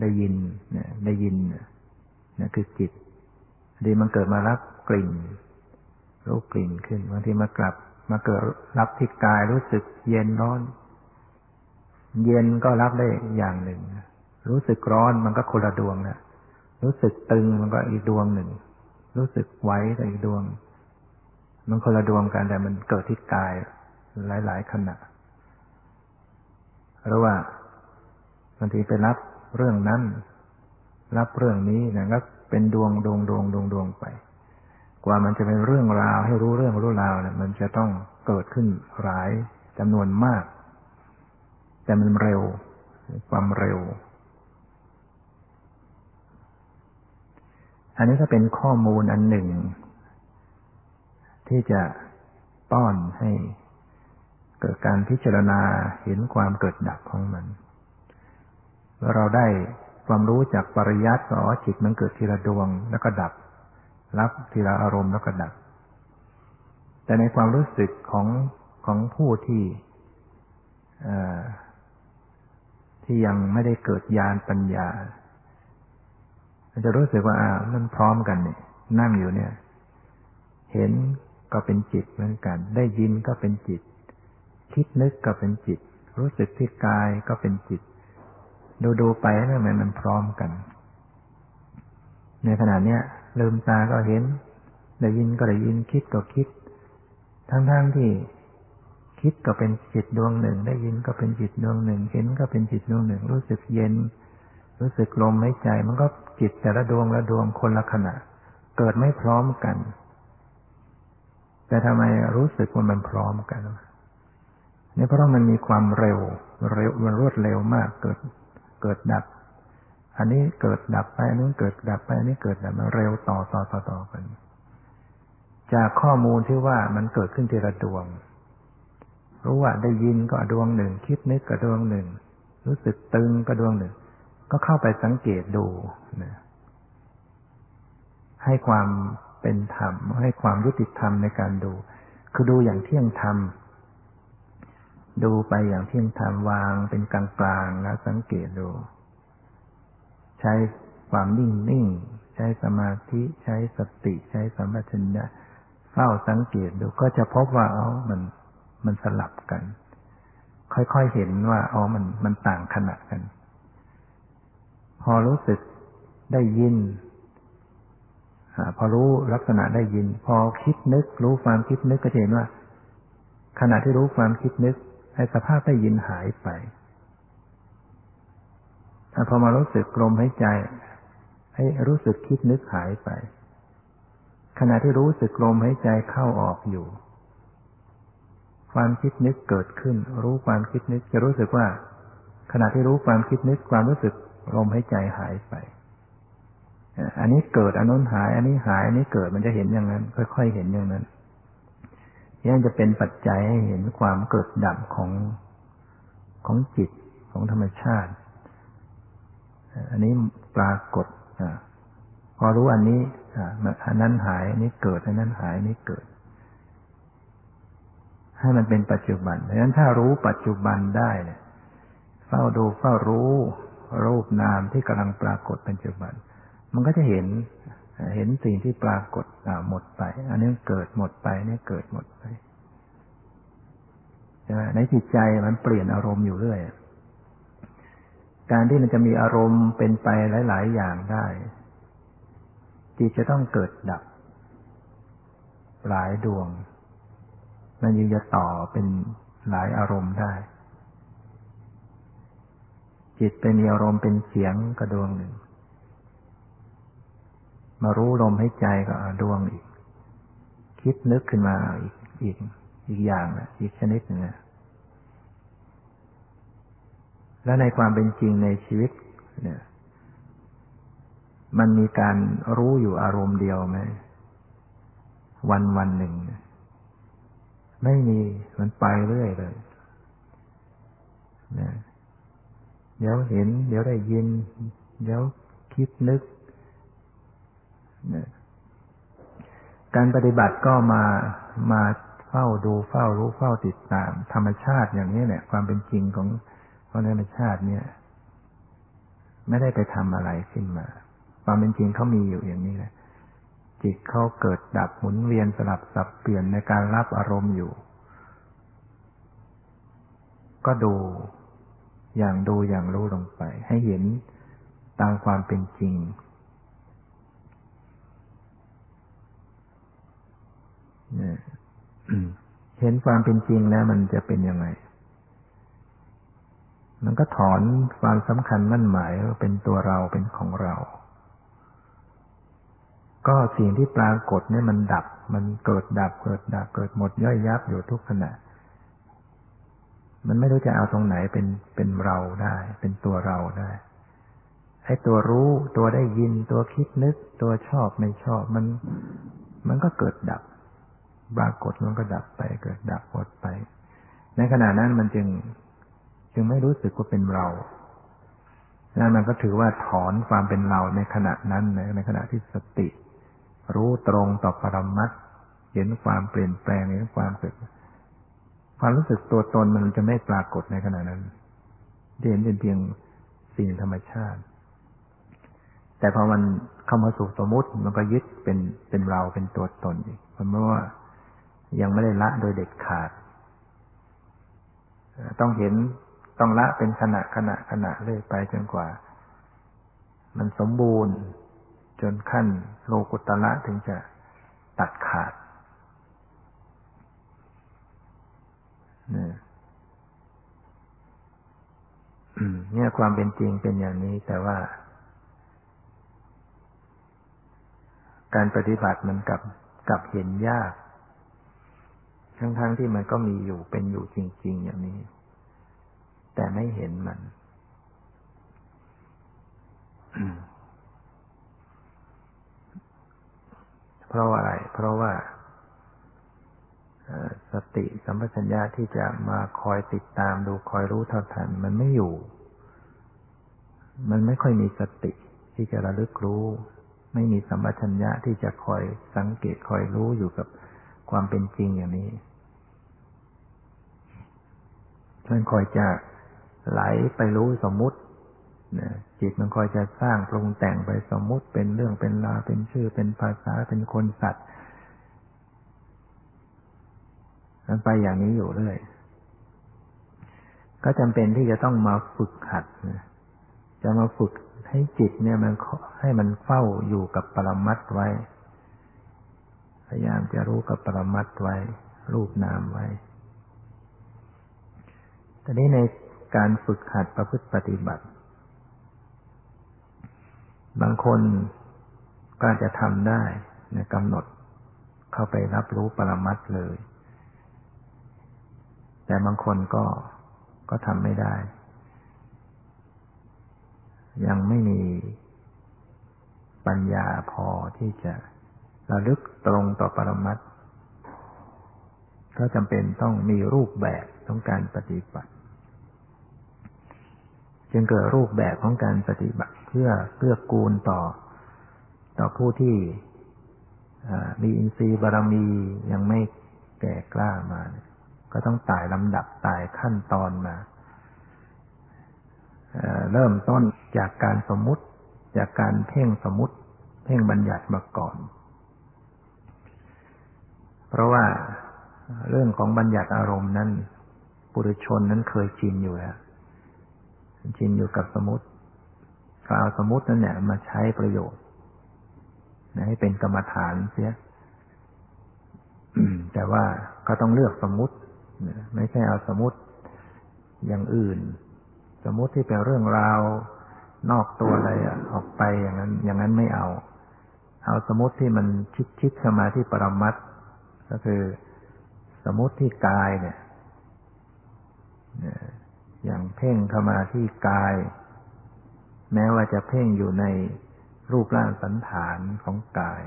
ได้ยินเนี่ยได้ยินเนี่ยคือจิตบางทีมันเกิดมารับกลิ่นรู้กลิ่นขึ้นบางทีมากลับ มาเกิดรับที่กายรู้สึกเย็นร้อน เย็นก็รับได้อย่างหนึ่ง รู้สึกร้อนมันก็คนละดวงนะรู้สึกตึงมันก็อีกดวงหนึ่ง รู้สึกไหวก็อีกดวง มันคนละดวงกันแต่มันเกิดที่กายหลายๆขณะหรือว่าบางทีไปรับเรื่องนั้น รับเรื่องนี้นะก็เป็นดวงดวงดวงดวงดวงไป กว่ามันจะเป็นเรื่องราวให้รู้เรื่องรู้ราวเนี่ยมันจะต้องเกิดขึ้นหลายจำนวนมาก แต่มันเร็ว ความเร็ว อันนี้ก็เป็นข้อมูลอันหนึ่ง ที่จะป้อนให้เกิดการพิจารณาเห็นความเกิดดับของมันเมื่อเราได้ ความรู้จากปริยัติอ๋อจิตมันเกิดทีละดวงแล้วก็ดับ รับทีละอารมณ์แล้วก็ดับ แต่ในความรู้สึกของของผู้ที่ที่ยังไม่ได้เกิดญาณปัญญาจะรู้สึกว่าอ่ามันพร้อมกันเนี่ย นั่งอยู่เนี่ย เห็นก็เป็นจิตเหมือนกัน ได้ยินก็เป็นจิต คิดนึกก็เป็นจิต รู้สึกที่กายก็เป็นจิต ดูดูไปแล้วมันมันพร้อมกัน ในขณะเนี้ยลืมตาก็เห็น ได้ยินก็ได้ยินคิดก็คิด ทั้งๆทที่คิดก็เป็นจิตดวงหนึ่ง ได้ยินก็เป็นจิตดวงหนึ่ง เห็นก็เป็นจิตดวงหนึ่ง รู้สึกเย็น รู้สึกลมหายใจ มันก็จิตแต่ละดวงละดวงคนละขณะ เกิดไม่พร้อมกัน แต่ทำไมรู้สึกว่ามันพร้อมกันนี่เพราะมันมีความเร็ว เร็วมันรวดเร็วมากเกิด เกิดดับ อันนี้เกิดดับไปอันนี้เกิดดับไปอันนี้เกิดดับมันเร็วต่อต่อต่อต่อกัน จากข้อมูลที่ว่ามันเกิดขึ้นทีละดวง รู้ว่าได้ยินก็ดวงหนึ่ง คิดนึกก็ดวงหนึ่ง รู้สึกตึงก็ดวงหนึ่ง ก็เข้าไปสังเกตดูนะให้ความเป็นธรรมให้ความยุติธรรมในการดู คือดูอย่างเที่ยงธรรม ดูไปอย่างเที่ยงธรรมวางเป็นกลางกลางแล้วสังเกตดู ใช้ความนิ่งนิ่งใช้สมาธิใช้สติใช้สัมปชัญญะเฝ้าสังเกตดูก็จะพบว่าเอ๋อมันมันสลับกัน ค่อยๆเห็นว่าอ๋อมันมันต่างขณะกัน พอรู้สึกได้ยินพอรู้ลักษณะได้ยิน พอคิดนึก รู้ความคิดนึกก็เห็นว่า ขณะที่รู้ความคิดนึก ให้สภาพได้ยินหายไปพอมารู้สึกลมหายใจ ให้รู้สึกคิดนึกหายไป ขณะที่รู้สึกลมหายใจเข้าออกอยู่ ความคิดนึกเกิดขึ้น รู้ความคิดนึกจะรู้สึกว่า ขณะที่รู้ความคิดนึกความรู้สึกลมหายใจหายไป อันนี้เกิดอันนู้นหาย อันนี้หาย อันนี้เกิดมันจะเห็นอย่างนั้น ค่อย ๆ เห็นอย่างนั้น ยังจะเป็นปัจจัยให้เห็นความเกิดดับของของจิตของธรรมชาติ อันนี้ปรากฏอพอรู้อันนี้อันนั้นหายอันนี้เกิดอันนั้นหายอันนี้เกิด ให้มันเป็นปัจจุบันดังนั้นถ้ารู้ปัจจุบันได้เนี่ยเฝ้าดูเฝ้ารู้รูปนามที่กำลังปรากฏปัจจุบัน มันก็จะเห็น เห็นสิ่งที่ปรากฏหมดไป อันนี้เกิดหมดไปนี่เกิดหมดไปในจิตใจมันเปลี่ยนอารมณ์อยู่เรื่อยการที่มันจะมีอารมณ์เป็นไปหลาย ๆ อย่างได้ จิตจะต้องเกิดดับ หลายดวง มันยังจะต่อเป็นหลายอารมณ์ได้ จิตเป็นอารมณ์เป็นเสียงกระดวงหนึ่ง มารู้ลมให้ใจก็ดวงอีก คิดนึกขึ้นมาอีกอีกอีกอย่างนะอีกชนิดหนึ่งนะและในความเป็นจริงในชีวิต เนี่ย มันมีการรู้อยู่อารมณ์เดียวไหมวันวันหนึ่ง ไม่มีมันไปเรื่อยเลยนะเดี๋ยวเห็น เดี๋ยวได้ยิน เดี๋ยวคิดนึก การปฏิบัติก็มามาเฝ้าดูเฝ้ารู้เฝ้าติดตาม ธรรมชาติอย่างนี้เนี่ย ความเป็นจริงของของธรรมชาติเนี่ย ไม่ได้ไปทำอะไรขึ้นมา ความเป็นจริงเขามีอยู่อย่างนี้แหละจิตเขาเกิดดับหมุนเวียนสลับสับเปลี่ยนในการรับอารมณ์อยู่ ก็ดูอย่างดูอย่างรู้ลงไป ให้เห็นตามความเป็นจริง เห็นความเป็นจริงแล้วมันจะเป็นยังไง มันก็ถอนความสำคัญมั่นหมายว่าเป็นตัวเราเป็นของเรา ก็สิ่งที่ปรากฏเนี่ยมันดับ มันเกิดดับเกิดดับเกิดหมดย่อยยับอยู่ทุกขณะ มันไม่รู้จะเอาตรงไหนเป็นเป็นเราได้ เป็นตัวเราได้ให้ตัวรู้ตัวได้ยินตัวคิดนึก ตัวชอบไม่ชอบมัน มันก็เกิดดับ ปรากฏมันก็ดับไป เกิดดับหมดไป ในขณะนั้นมันจึงจึงไม่รู้สึกว่าเป็นเรานั่นมันก็ถือว่าถอนความเป็นเราในขณะนั้นในขณะที่สติ รู้ตรงต่อปรมัตเห็นความเปลี่ยนแปลงเห็นความเกิดความรู้สึกตัวตนมันจะไม่ปรากฏในขณะนั้นเห็นเป็นเพียงสิ่งธรรมชาติ แต่พอมันเข้ามาสู่สมมติมันก็ยึดเป็นเป็นเราเป็นตัวตนอีกมันไม่ว่า ยังไม่ได้ละโดยเด็ดขาด ต้องเห็นต้องละเป็นขณะขณะขณะเรื่อยไปจนกว่า มันสมบูรณ์จนขั้นโลกุตละถึงจะตัดขาดเนี่ยความเป็นจริงเป็นอย่างนี้แต่ว่า การปฏิบัติมันกับกับเห็นยาก ทั้งๆทที่มันก็มีอยู่เป็นอยู่จริง ๆ อย่างนี้ แต่ไม่เห็นมัน เพราะอะไร เพราะว่าสติสัมปชัญญะที่จะมาคอยติดตามดูคอยรู้เท่าทัน มันไม่อยู่ มันไม่ค่อยมีสติที่จะระลึกรู้ ไม่มีสัมปชัญญะที่จะคอยสังเกตคอยรู้อยู่กับความเป็นจริงอย่างนี้ มันคอยจะไหลไปรู้สมมุติจิตมันคอยจะสร้างปรุงแต่งไปสมมุติเป็นเรื่องเป็นราวเป็นชื่อเป็นภาษาเป็นคนสัตว์มันไปอย่างนี้อยู่เรื่อยก็จำเป็นที่จะต้องมาฝึกหัดจะมาฝึกให้จิตเนี่ยมันให้มันเฝ้าอยู่กับปรมัตไว้ พยายามจะรู้กับปรมัตไว้ รูปนามไว้ แต่นี้ในการฝึกหัดประพฤติปฏิบัติ บางคนก็จะทำได้ในกำหนดเข้าไปรับรู้ปรมัตเลย แต่บางคนก็ก็ทำไม่ได้ ยังไม่มีปัญญาพอที่จะระลึกตรงต่อปรมัตก็จำเป็นต้องมีรูปแบบของการปฏิบัติ จึงเกิดรูปแบบของการปฏิบัติเพื่อเพื่อกูลต่อ ต่อผู้ที่มีอินทรีย์บารมียังไม่แก่กล้ามา ก็ต้องตายลำดับตายขั้นตอนมาเริ่มต้นจากการสมมุติ จากการเพ่งสมมุติ เพ่งบัญญัติมาก่อน เพราะว่าเรื่องของบัญญัติอารมณ์นั้นปุถุชนนั้นเคยชินอยู่แล้ว ชินอยู่กับสมุติก็เอาสมุตินั่นเนี่ยมาใช้ประโยชน์ให้เป็นกรรมฐานเสียแต่ว่าก็ต้องเลือกสมุติไม่ใช่เอาสมุติอย่างอื่น สมุติที่เป็นเรื่องราวนอกตัวอะไรออกไปอย่างนั้น อย่างนั้นไม่เอา เอาสมุติที่มันชิดชิดเข้ามาที่ปรมัตก็คือ สมุติที่กายเนี่ย อย่างเพ่งเข้ามาที่กาย แม้ว่าจะเพ่งอยู่ในรูปร่างสันฐานของกาย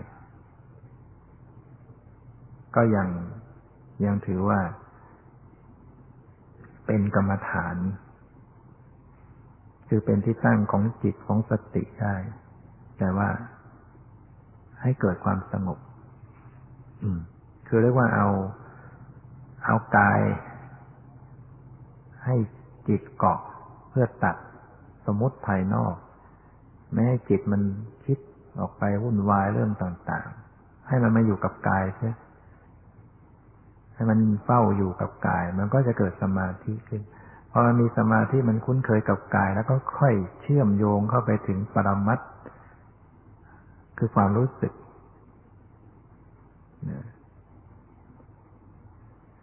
ก็ยังยังถือว่า เป็นกรรมฐาน คือเป็นที่ตั้งของจิตของสติได้ แต่ว่าให้เกิดความสงบคือเรียกว่าเอาเอากาย ให้ จิตเกาะเพื่อตัดสมมติภายนอกไม่ให้จิตมันคิดออกไปวุ่นวายเรื่องต่าง ๆ ให้มันมาอยู่กับกายใช่ให้มันเฝ้าอยู่กับกาย มันก็จะเกิดสมาธิขึ้นพอมันมีสมาธิมันคุ้นเคยกับกาย แล้วก็ค่อยเชื่อมโยงเข้าไปถึงปรมัตคือความรู้สึก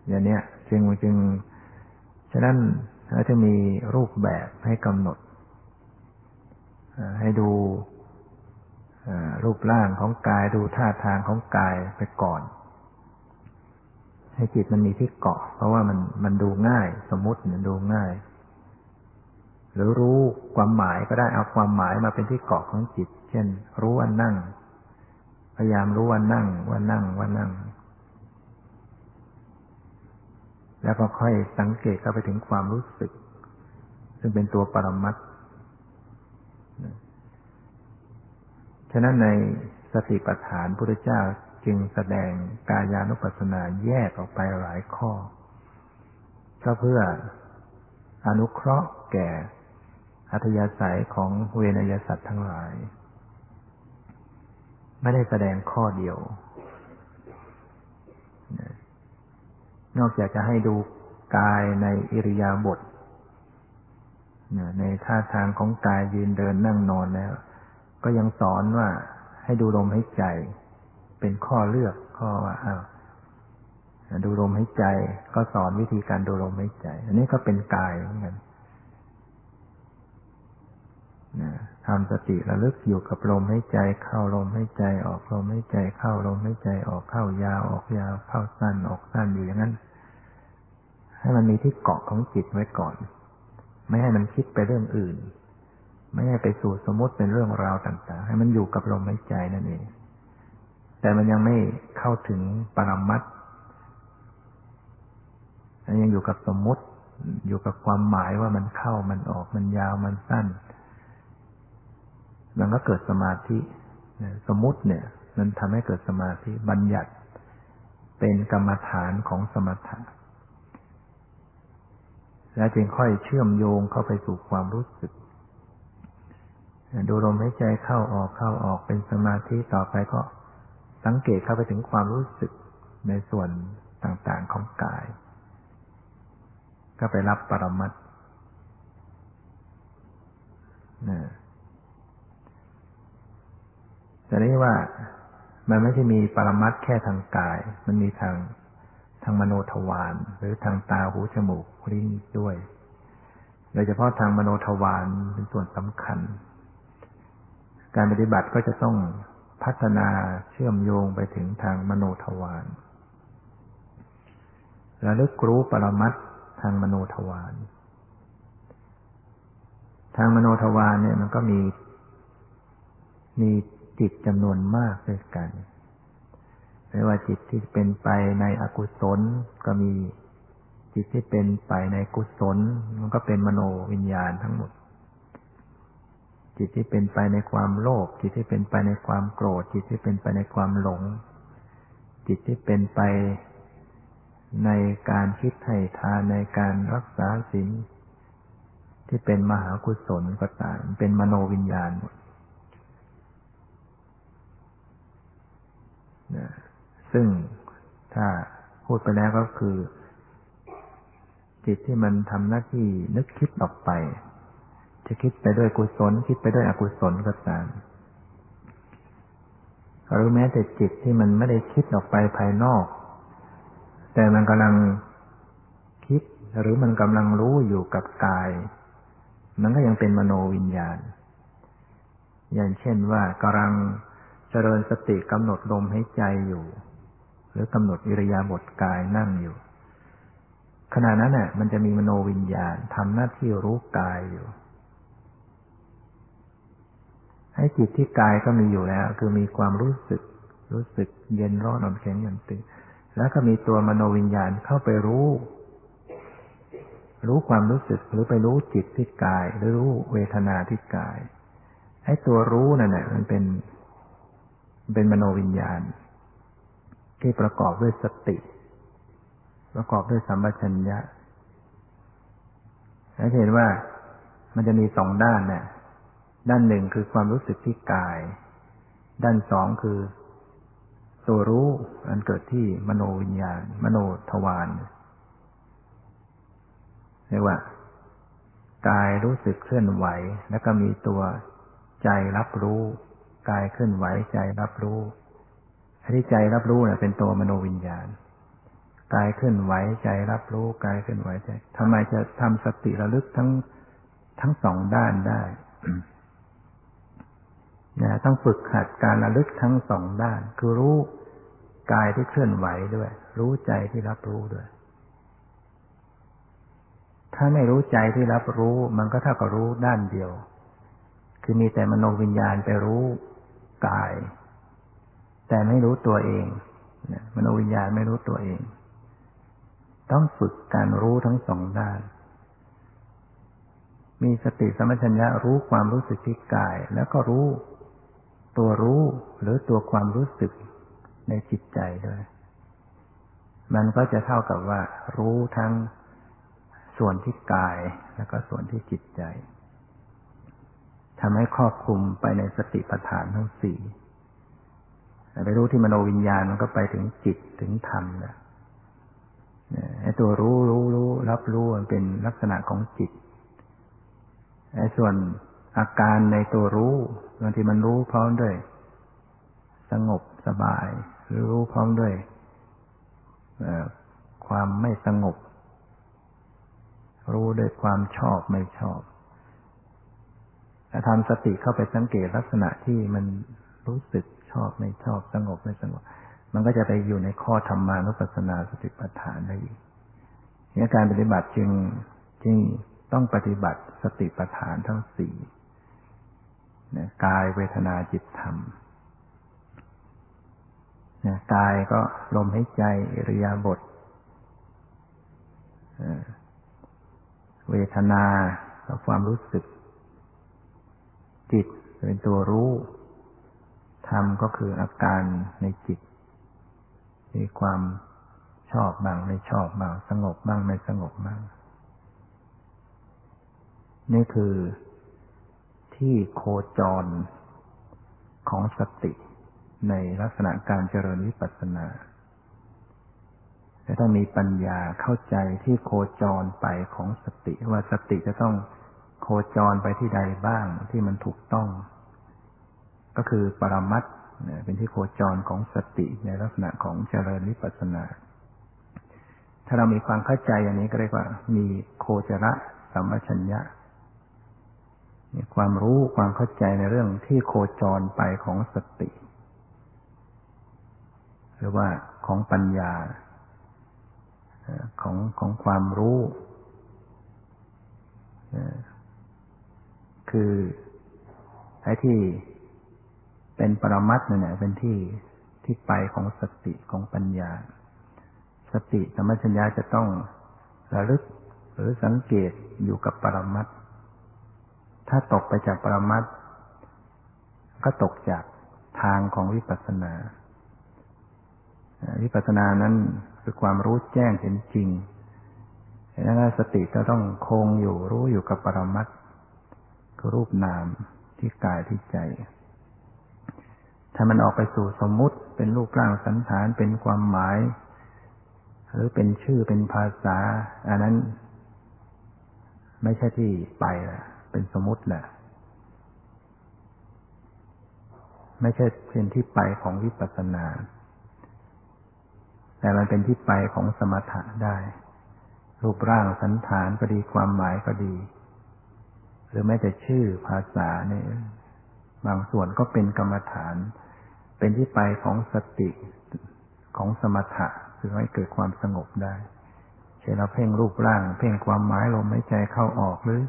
อย่างนี้จึงจึงฉะนั้น เราจะมีรูปแบบให้กำหนด ให้ดูรูปร่างของกายดูท่าทางของกายไปก่อน ให้จิตมันมีที่เกาะ เพราะว่ามันมันดูง่าย สมมติมันดูง่าย หรือรู้ความหมายก็ได้เอาความหมายมาเป็นที่เกาะของจิต เช่น รู้ว่านั่ง พยายามรู้ว่านั่งว่านั่งว่านั่ง แล้วก็ค่อยสังเกตเข้าไปถึงความรู้สึก ซึ่งเป็นตัวปรมัตฉะนั้นในสติปัฏฐานพุทธเจ้าจึงแสดงกายานุปัสสนาแยกออกไปหลายข้อก็เพื่ออนุเคราะห์แก่อัธยาศัยของเวนยสัตว์ทั้งหลาย ไม่ได้แสดงข้อเดียว นอกจากจะให้ดูกายในอิริยาบถในท่าทางของกายยืนเดินนั่งนอนแล้ว ก็ยังสอนว่าให้ดูลมหายใจ เป็นข้อเลือกข้อว่าอ้าวดูลมหายใจ ก็สอนวิธีการดูลมหายใจ อันนี้ก็เป็นกายเหมือนกัน ทำสติระลึกอยู่กับลมหายใจเข้าลมหายใจออกลมหายใจเข้าลมหายใจออกเข้ายาวออกยาวเข้าสั้นออกสั้นอยู่อย่างนั้น ให้มันมีที่เกาะของจิตไว้ก่อน ไม่ให้มันคิดไปเรื่องอื่น ไม่ให้ไปสู่สมมติเป็นเรื่องราวต่าง ๆ ให้มันอยู่กับลมหายใจนั่นเอง แต่มันยังไม่เข้าถึงปรมัตมันยังอยู่กับสมมติ อยู่กับความหมายว่ามันเข้ามันออกมันยาวมันสั้น มันก็เกิดสมาธิสมมติเนี่ย มันทำให้เกิดสมาธิบัญญัติ เป็นกรรมฐานของสมถะแล้วจึงค่อยเชื่อมโยงเข้าไปสู่ความรู้สึกดูลมหายใจเข้าออกเข้าออกเป็นสมาธิต่อไปก็สังเกตเข้าไปถึงความรู้สึกในส่วนต่างๆของกาย ก็ไปรับปรมัตนะ แต่นี้ว่ามันไม่ใช่มีปรมัตแค่ทางกาย มันมีทางทางมโนทวารหรือทางตาหูจมูกลิ้นด้วย โดยเฉพาะทางมโนทวารเป็นส่วนสำคัญ การปฏิบัติก็จะต้องพัฒนาเชื่อมโยงไปถึงทางมโนทวารระลึกรู้ปรมัตทางมโนทวารทางมโนทวารเนี่ยมันก็มีมี จิตจำนวนมากด้วยกัน ไม่ว่าจิตที่เป็นไปในอกุศลก็มีจิตที่เป็นไปในกุศล มันก็เป็นมโนวิญญาณทั้งหมด จิตที่เป็นไปในความโลภจิตที่เป็นไปในความโกรธ จิตที่เป็นไปในความหลง จิตที่เป็นไปในการคิดให้ทานในการรักษาศีลที่เป็นมหากุศลก็ตามเป็นมโนวิญญาณหมด ซึ่งถ้าพูดไปแล้วก็คือ จิตที่มันทำหน้าที่นึกคิดออกไป จะคิดไปด้วยกุศล คิดไปด้วยอกุศลก็ตามหรือแม้แต่จิตที่มันไม่ได้คิดออกไปภายนอก แต่มันกำลังคิดหรือมันกำลังรู้อยู่กับกาย มันก็ยังเป็นมโนวิญญาณ อย่างเช่นว่ากำลัง เจริญสติกำหนดลมให้ใจอยู่ หรือกำหนดอิริยาบถกายนั่งอยู่ ขณะนั้นน่ะ มันจะมีมโนวิญญาณทำหน้าที่รู้กายอยู่ ให้จิตที่กายก็มีอยู่แล้ว คือมีความรู้สึก รู้สึกเย็นร้อนอ่อนแข็งหย่อนตึงแล้วก็มีตัวมโนวิญญาณเข้าไปรู้ รู้ความรู้สึกหรือไปรู้จิตที่กาย หรือรู้เวทนาที่กายให้ตัวรู้นั่นแหละมันเป็น เป็นมโนวิญญาณ ที่ประกอบด้วยสติ ประกอบด้วยสัมปชัญญะให้เห็นว่ามันจะมีสองด้านเนี่ยด้านหนึ่งคือความรู้สึกที่กาย ด้านสองคือ ตัวรู้อันเกิดที่มโนวิญญาณ มโนทวารเรียกว่ากายรู้สึกเคลื่อนไหว แล้วก็มีตัวใจรับรู้ กายเคลื่อนไหวใจรับรู้ที่ใจรับรู้เนี่ยเป็นตัวมโนวิญญาณ กายเคลื่อนไหวใจรับรู้กายเคลื่อนไหวใจทำไมจะทำสติระลึกทั้งทั้งสองด้านได้นะต้องฝึกหัดการระลึกทั้งสองด้าน คือรู้กายที่เคลื่อนไหวด้วย รู้ใจที่รับรู้ด้วย ถ้าไม่รู้ใจที่รับรู้ มันก็เท่ากับรู้ด้านเดียว คือมีแต่มโนวิญญาณไปรู้ กาย แต่ไม่รู้ตัวเองมโนวิญญาณไม่รู้ตัวเอง ต้องฝึกการรู้ทั้งสองด้าน มีสติสมัชัญญะรู้ความรู้สึกที่กาย แล้วก็รู้ตัวรู้หรือตัวความรู้สึกในจิตใจด้วย มันก็จะเท่ากับว่า รู้ทั้งส่วนที่กายแล้วก็ส่วนที่จิตใจ ทำให้ครอบคลุมไปในสติปัฏฐานทั้งสี่ไปรู้ที่มโนวิญญาณมันก็ไปถึงจิตถึงธรรมแล้วไอ้ตัวรู้รู้รู้รับรู้มันเป็นลักษณะของจิตไอ้ส่วนอาการในตัวรู้บางทีมันรู้พร้อมด้วย สงบสบาย หรือรู้พร้อมด้วยความไม่สงบ รู้ด้วยความชอบไม่ชอบ ทำสติเข้าไปสังเกตลักษณะที่มันรู้สึกชอบไม่ชอบสงบไม่สงบ มันก็จะไปอยู่ในข้อธรรมานุปัสสนาสติปัฏฐานได้อีกนี่การปฏิบัติจึงจึงต้องปฏิบัติสติปัฏฐานทั้งสี่กายเวทนาจิตธรรมกายก็ลมหายใจอิริยาบถเวทนาความรู้สึก จิตเป็นตัวรู้ธรรมก็คืออาการในจิต มีความชอบบ้างไม่ชอบบ้างสงบบ้างไม่สงบบ้างนี่คือที่โคจรของสติในลักษณะการเจริญวิปัสสนาจะต้องมีปัญญาเข้าใจที่โคจรไปของสติว่าสติจะต้อง โคจรไปที่ใดบ้างที่มันถูกต้อง ก็คือปรมัตเป็นที่โคจรของสติในลักษณะของเจริญวิปัสสนา ถ้าเรามีความเข้าใจอย่างนี้ก็เรียกว่า มีโคจระสัมปชัญญะมีความรู้ความเข้าใจในเรื่องที่โคจรไปของสติ หรือว่าของปัญญา ของของความรู้ คือไอ้ที่เป็นปรมัตถ์นั่นแหละเป็นที่ที่ไปของสติของปัญญา สติธรรมชัญญาจะต้องระลึกหรือสังเกตอยู่กับปรมัตถ์ถ้าตกไปจากปรมัตถ์ก็ตกจากทางของวิปัสสนา วิปัสสนานั้นคือความรู้แจ้งเห็นจริงดังนั้นสติจะต้องคงอยู่รู้อยู่กับปรมัตถ์ คือรูปนามที่กายที่ใจ ถ้ามันออกไปสู่สมมุติเป็นรูปร่างสันฐานเป็นความหมาย หรือเป็นชื่อเป็นภาษา อันนั้น ไม่ใช่ที่ไปละเป็นสมมุติแหละไม่ใช่เป็นที่ไปของวิปัสสนา แต่มันเป็นที่ไปของสมถะได้ รูปร่างสันฐานก็ดีความหมายก็ดี หรือแม้แต่ชื่อภาษาเนี่ยบางส่วนก็เป็นกรรมฐาน เป็นที่ไปของสติของสมถะคือให้เกิดความสงบได้ เช่นเราเพ่งรูปร่าง เพ่งความหมายลมหายใจเข้าออกหรือ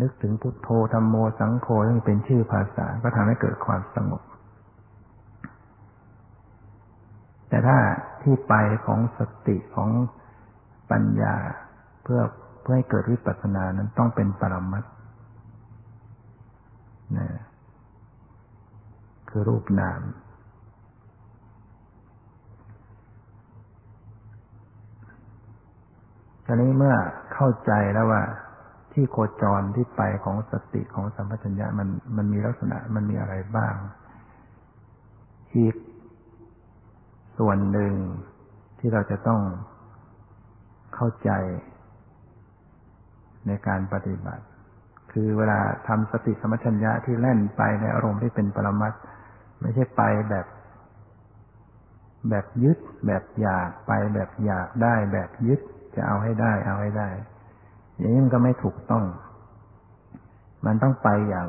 นึกถึงพุทโธธรรมโมสังโฆที่เป็นชื่อภาษาก็ทำให้เกิดความสงบ แต่ถ้าที่ไปของสติของปัญญาเพื่อเพื่อให้เกิดวิปัสสนานั้นต้องเป็นปรมัต นะคือรูปนาม ตอนนี้เมื่อเข้าใจแล้วว่า ที่โคจรที่ไปของสติของสัมปชัญญะมันมันมีลักษณะมันมีอะไรบ้าง อีกส่วนหนึ่งที่เราจะต้องเข้าใจในการปฏิบัติ คือเวลาทำสติสมัชัญญะที่แล่นไปในอารมณ์ที่เป็นปรมัตไม่ใช่ไปแบบ แบบยึด แบบอยากไปแบบอยากได้ แบบยึดจะเอาให้ได้ เอาให้ได้ อย่างนี้มันก็ไม่ถูกต้อง มันต้องไปอย่าง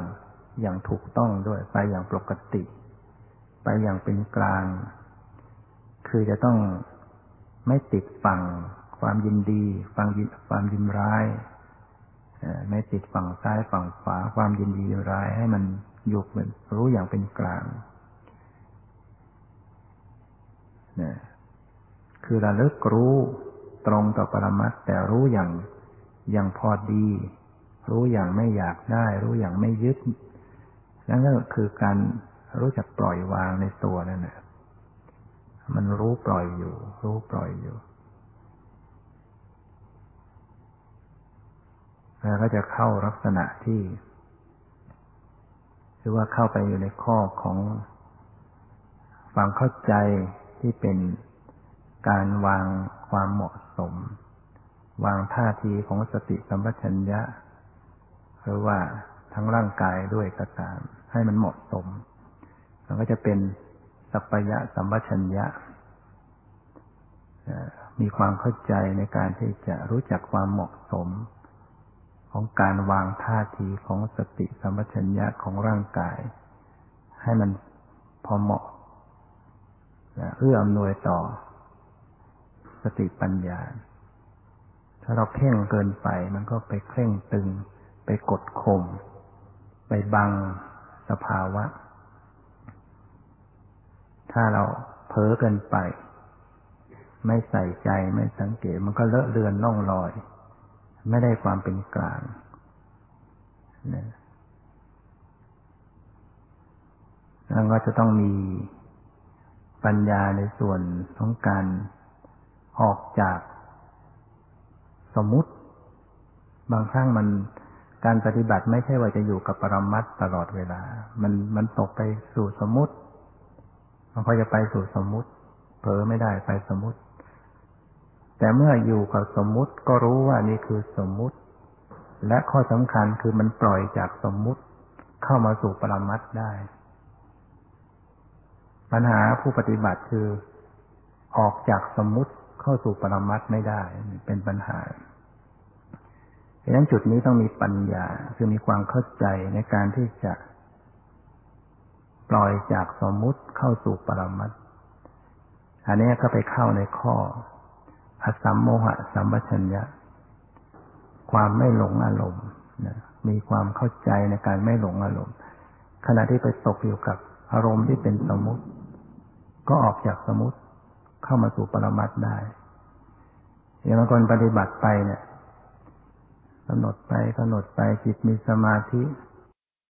อย่างถูกต้องด้วย ไปอย่างปกติ ไปอย่างเป็นกลาง คือจะต้องไม่ติดฝั่งความยินดี ฟังความยินร้าย ไม่ติดฝั่งซ้ายฝั่งขวาความยินดีร้ายให้มันอยู่เหมือนรู้อย่างเป็นกลางนะคือระลึกรู้ตรงต่อปรมัตแต่รู้อย่างอย่างพอดี รู้อย่างไม่อยากได้ รู้อย่างไม่ยึดนั่นก็คือการรู้จักปล่อยวางในตัวนั่นแหละมันรู้ปล่อยอยู่ รู้ปล่อยอยู่ แล้วก็จะเข้าลักษณะที่หรือว่าเข้าไปอยู่ในข้อของความเข้าใจที่เป็นการวางความเหมาะสม วางท่าทีของสติสัมปชัญญะ หรือว่าทั้งร่างกายด้วยก็ตาม ให้มันเหมาะสม มันก็จะเป็นสัพพยะสัมปชัญญะมีความเข้าใจในการที่จะรู้จักความเหมาะสม ของการวางท่าทีของสติสัมปชัญญะของร่างกาย ให้มันพอเหมาะเอื้ออำนวยต่อ สติปัญญา ถ้าเราเพ่งเกินไป มันก็ไปเคร่งตึง ไปกดข่มไปบังสภาวะ ถ้าเราเผลอเกินไป ไม่ใส่ใจไม่สังเกตมันก็เลอะเลือนล่องลอย ไม่ได้ความเป็นกลางนะแล้วก็จะต้องมีปัญญาในส่วนของการออกจากสมมุติ บางครั้งมันการปฏิบัติไม่ใช่ว่าจะอยู่กับปรมัตตลอดเวลา มันมันตกไปสู่สมมุติ มันก็จะไปสู่สมมุติเผลอไม่ได้ไปสมมุติ แต่เมื่ออยู่กับสมมุติก็รู้ว่านี่คือสมมุติ และข้อสำคัญคือมันปล่อยจากสมมุติเข้ามาสู่ปรมัตได้ ปัญหาผู้ปฏิบัติคือออกจากสมมุติเข้าสู่ปรมัตไม่ได้เป็นปัญหาดังนั้นจุดนี้ต้องมีปัญญาคือมีความเข้าใจในการที่จะปล่อยจากสมมุติเข้าสู่ปรมัตอันนี้ก็ไปเข้าในข้อ อสัมโมหะสัมปชัญญะ ความไม่หลงอารมณ์นะมีความเข้าใจในการไม่หลงอารมณ์ ขณะที่ไปตกอยู่กับอารมณ์ที่เป็นสมุติ ก็ออกจากสมมุติเข้ามาสู่ปรมัตได้ อย่างบางคนปฏิบัติไปเนี่ยกำหนดไปกำหนดไปจิตมีสมาธิ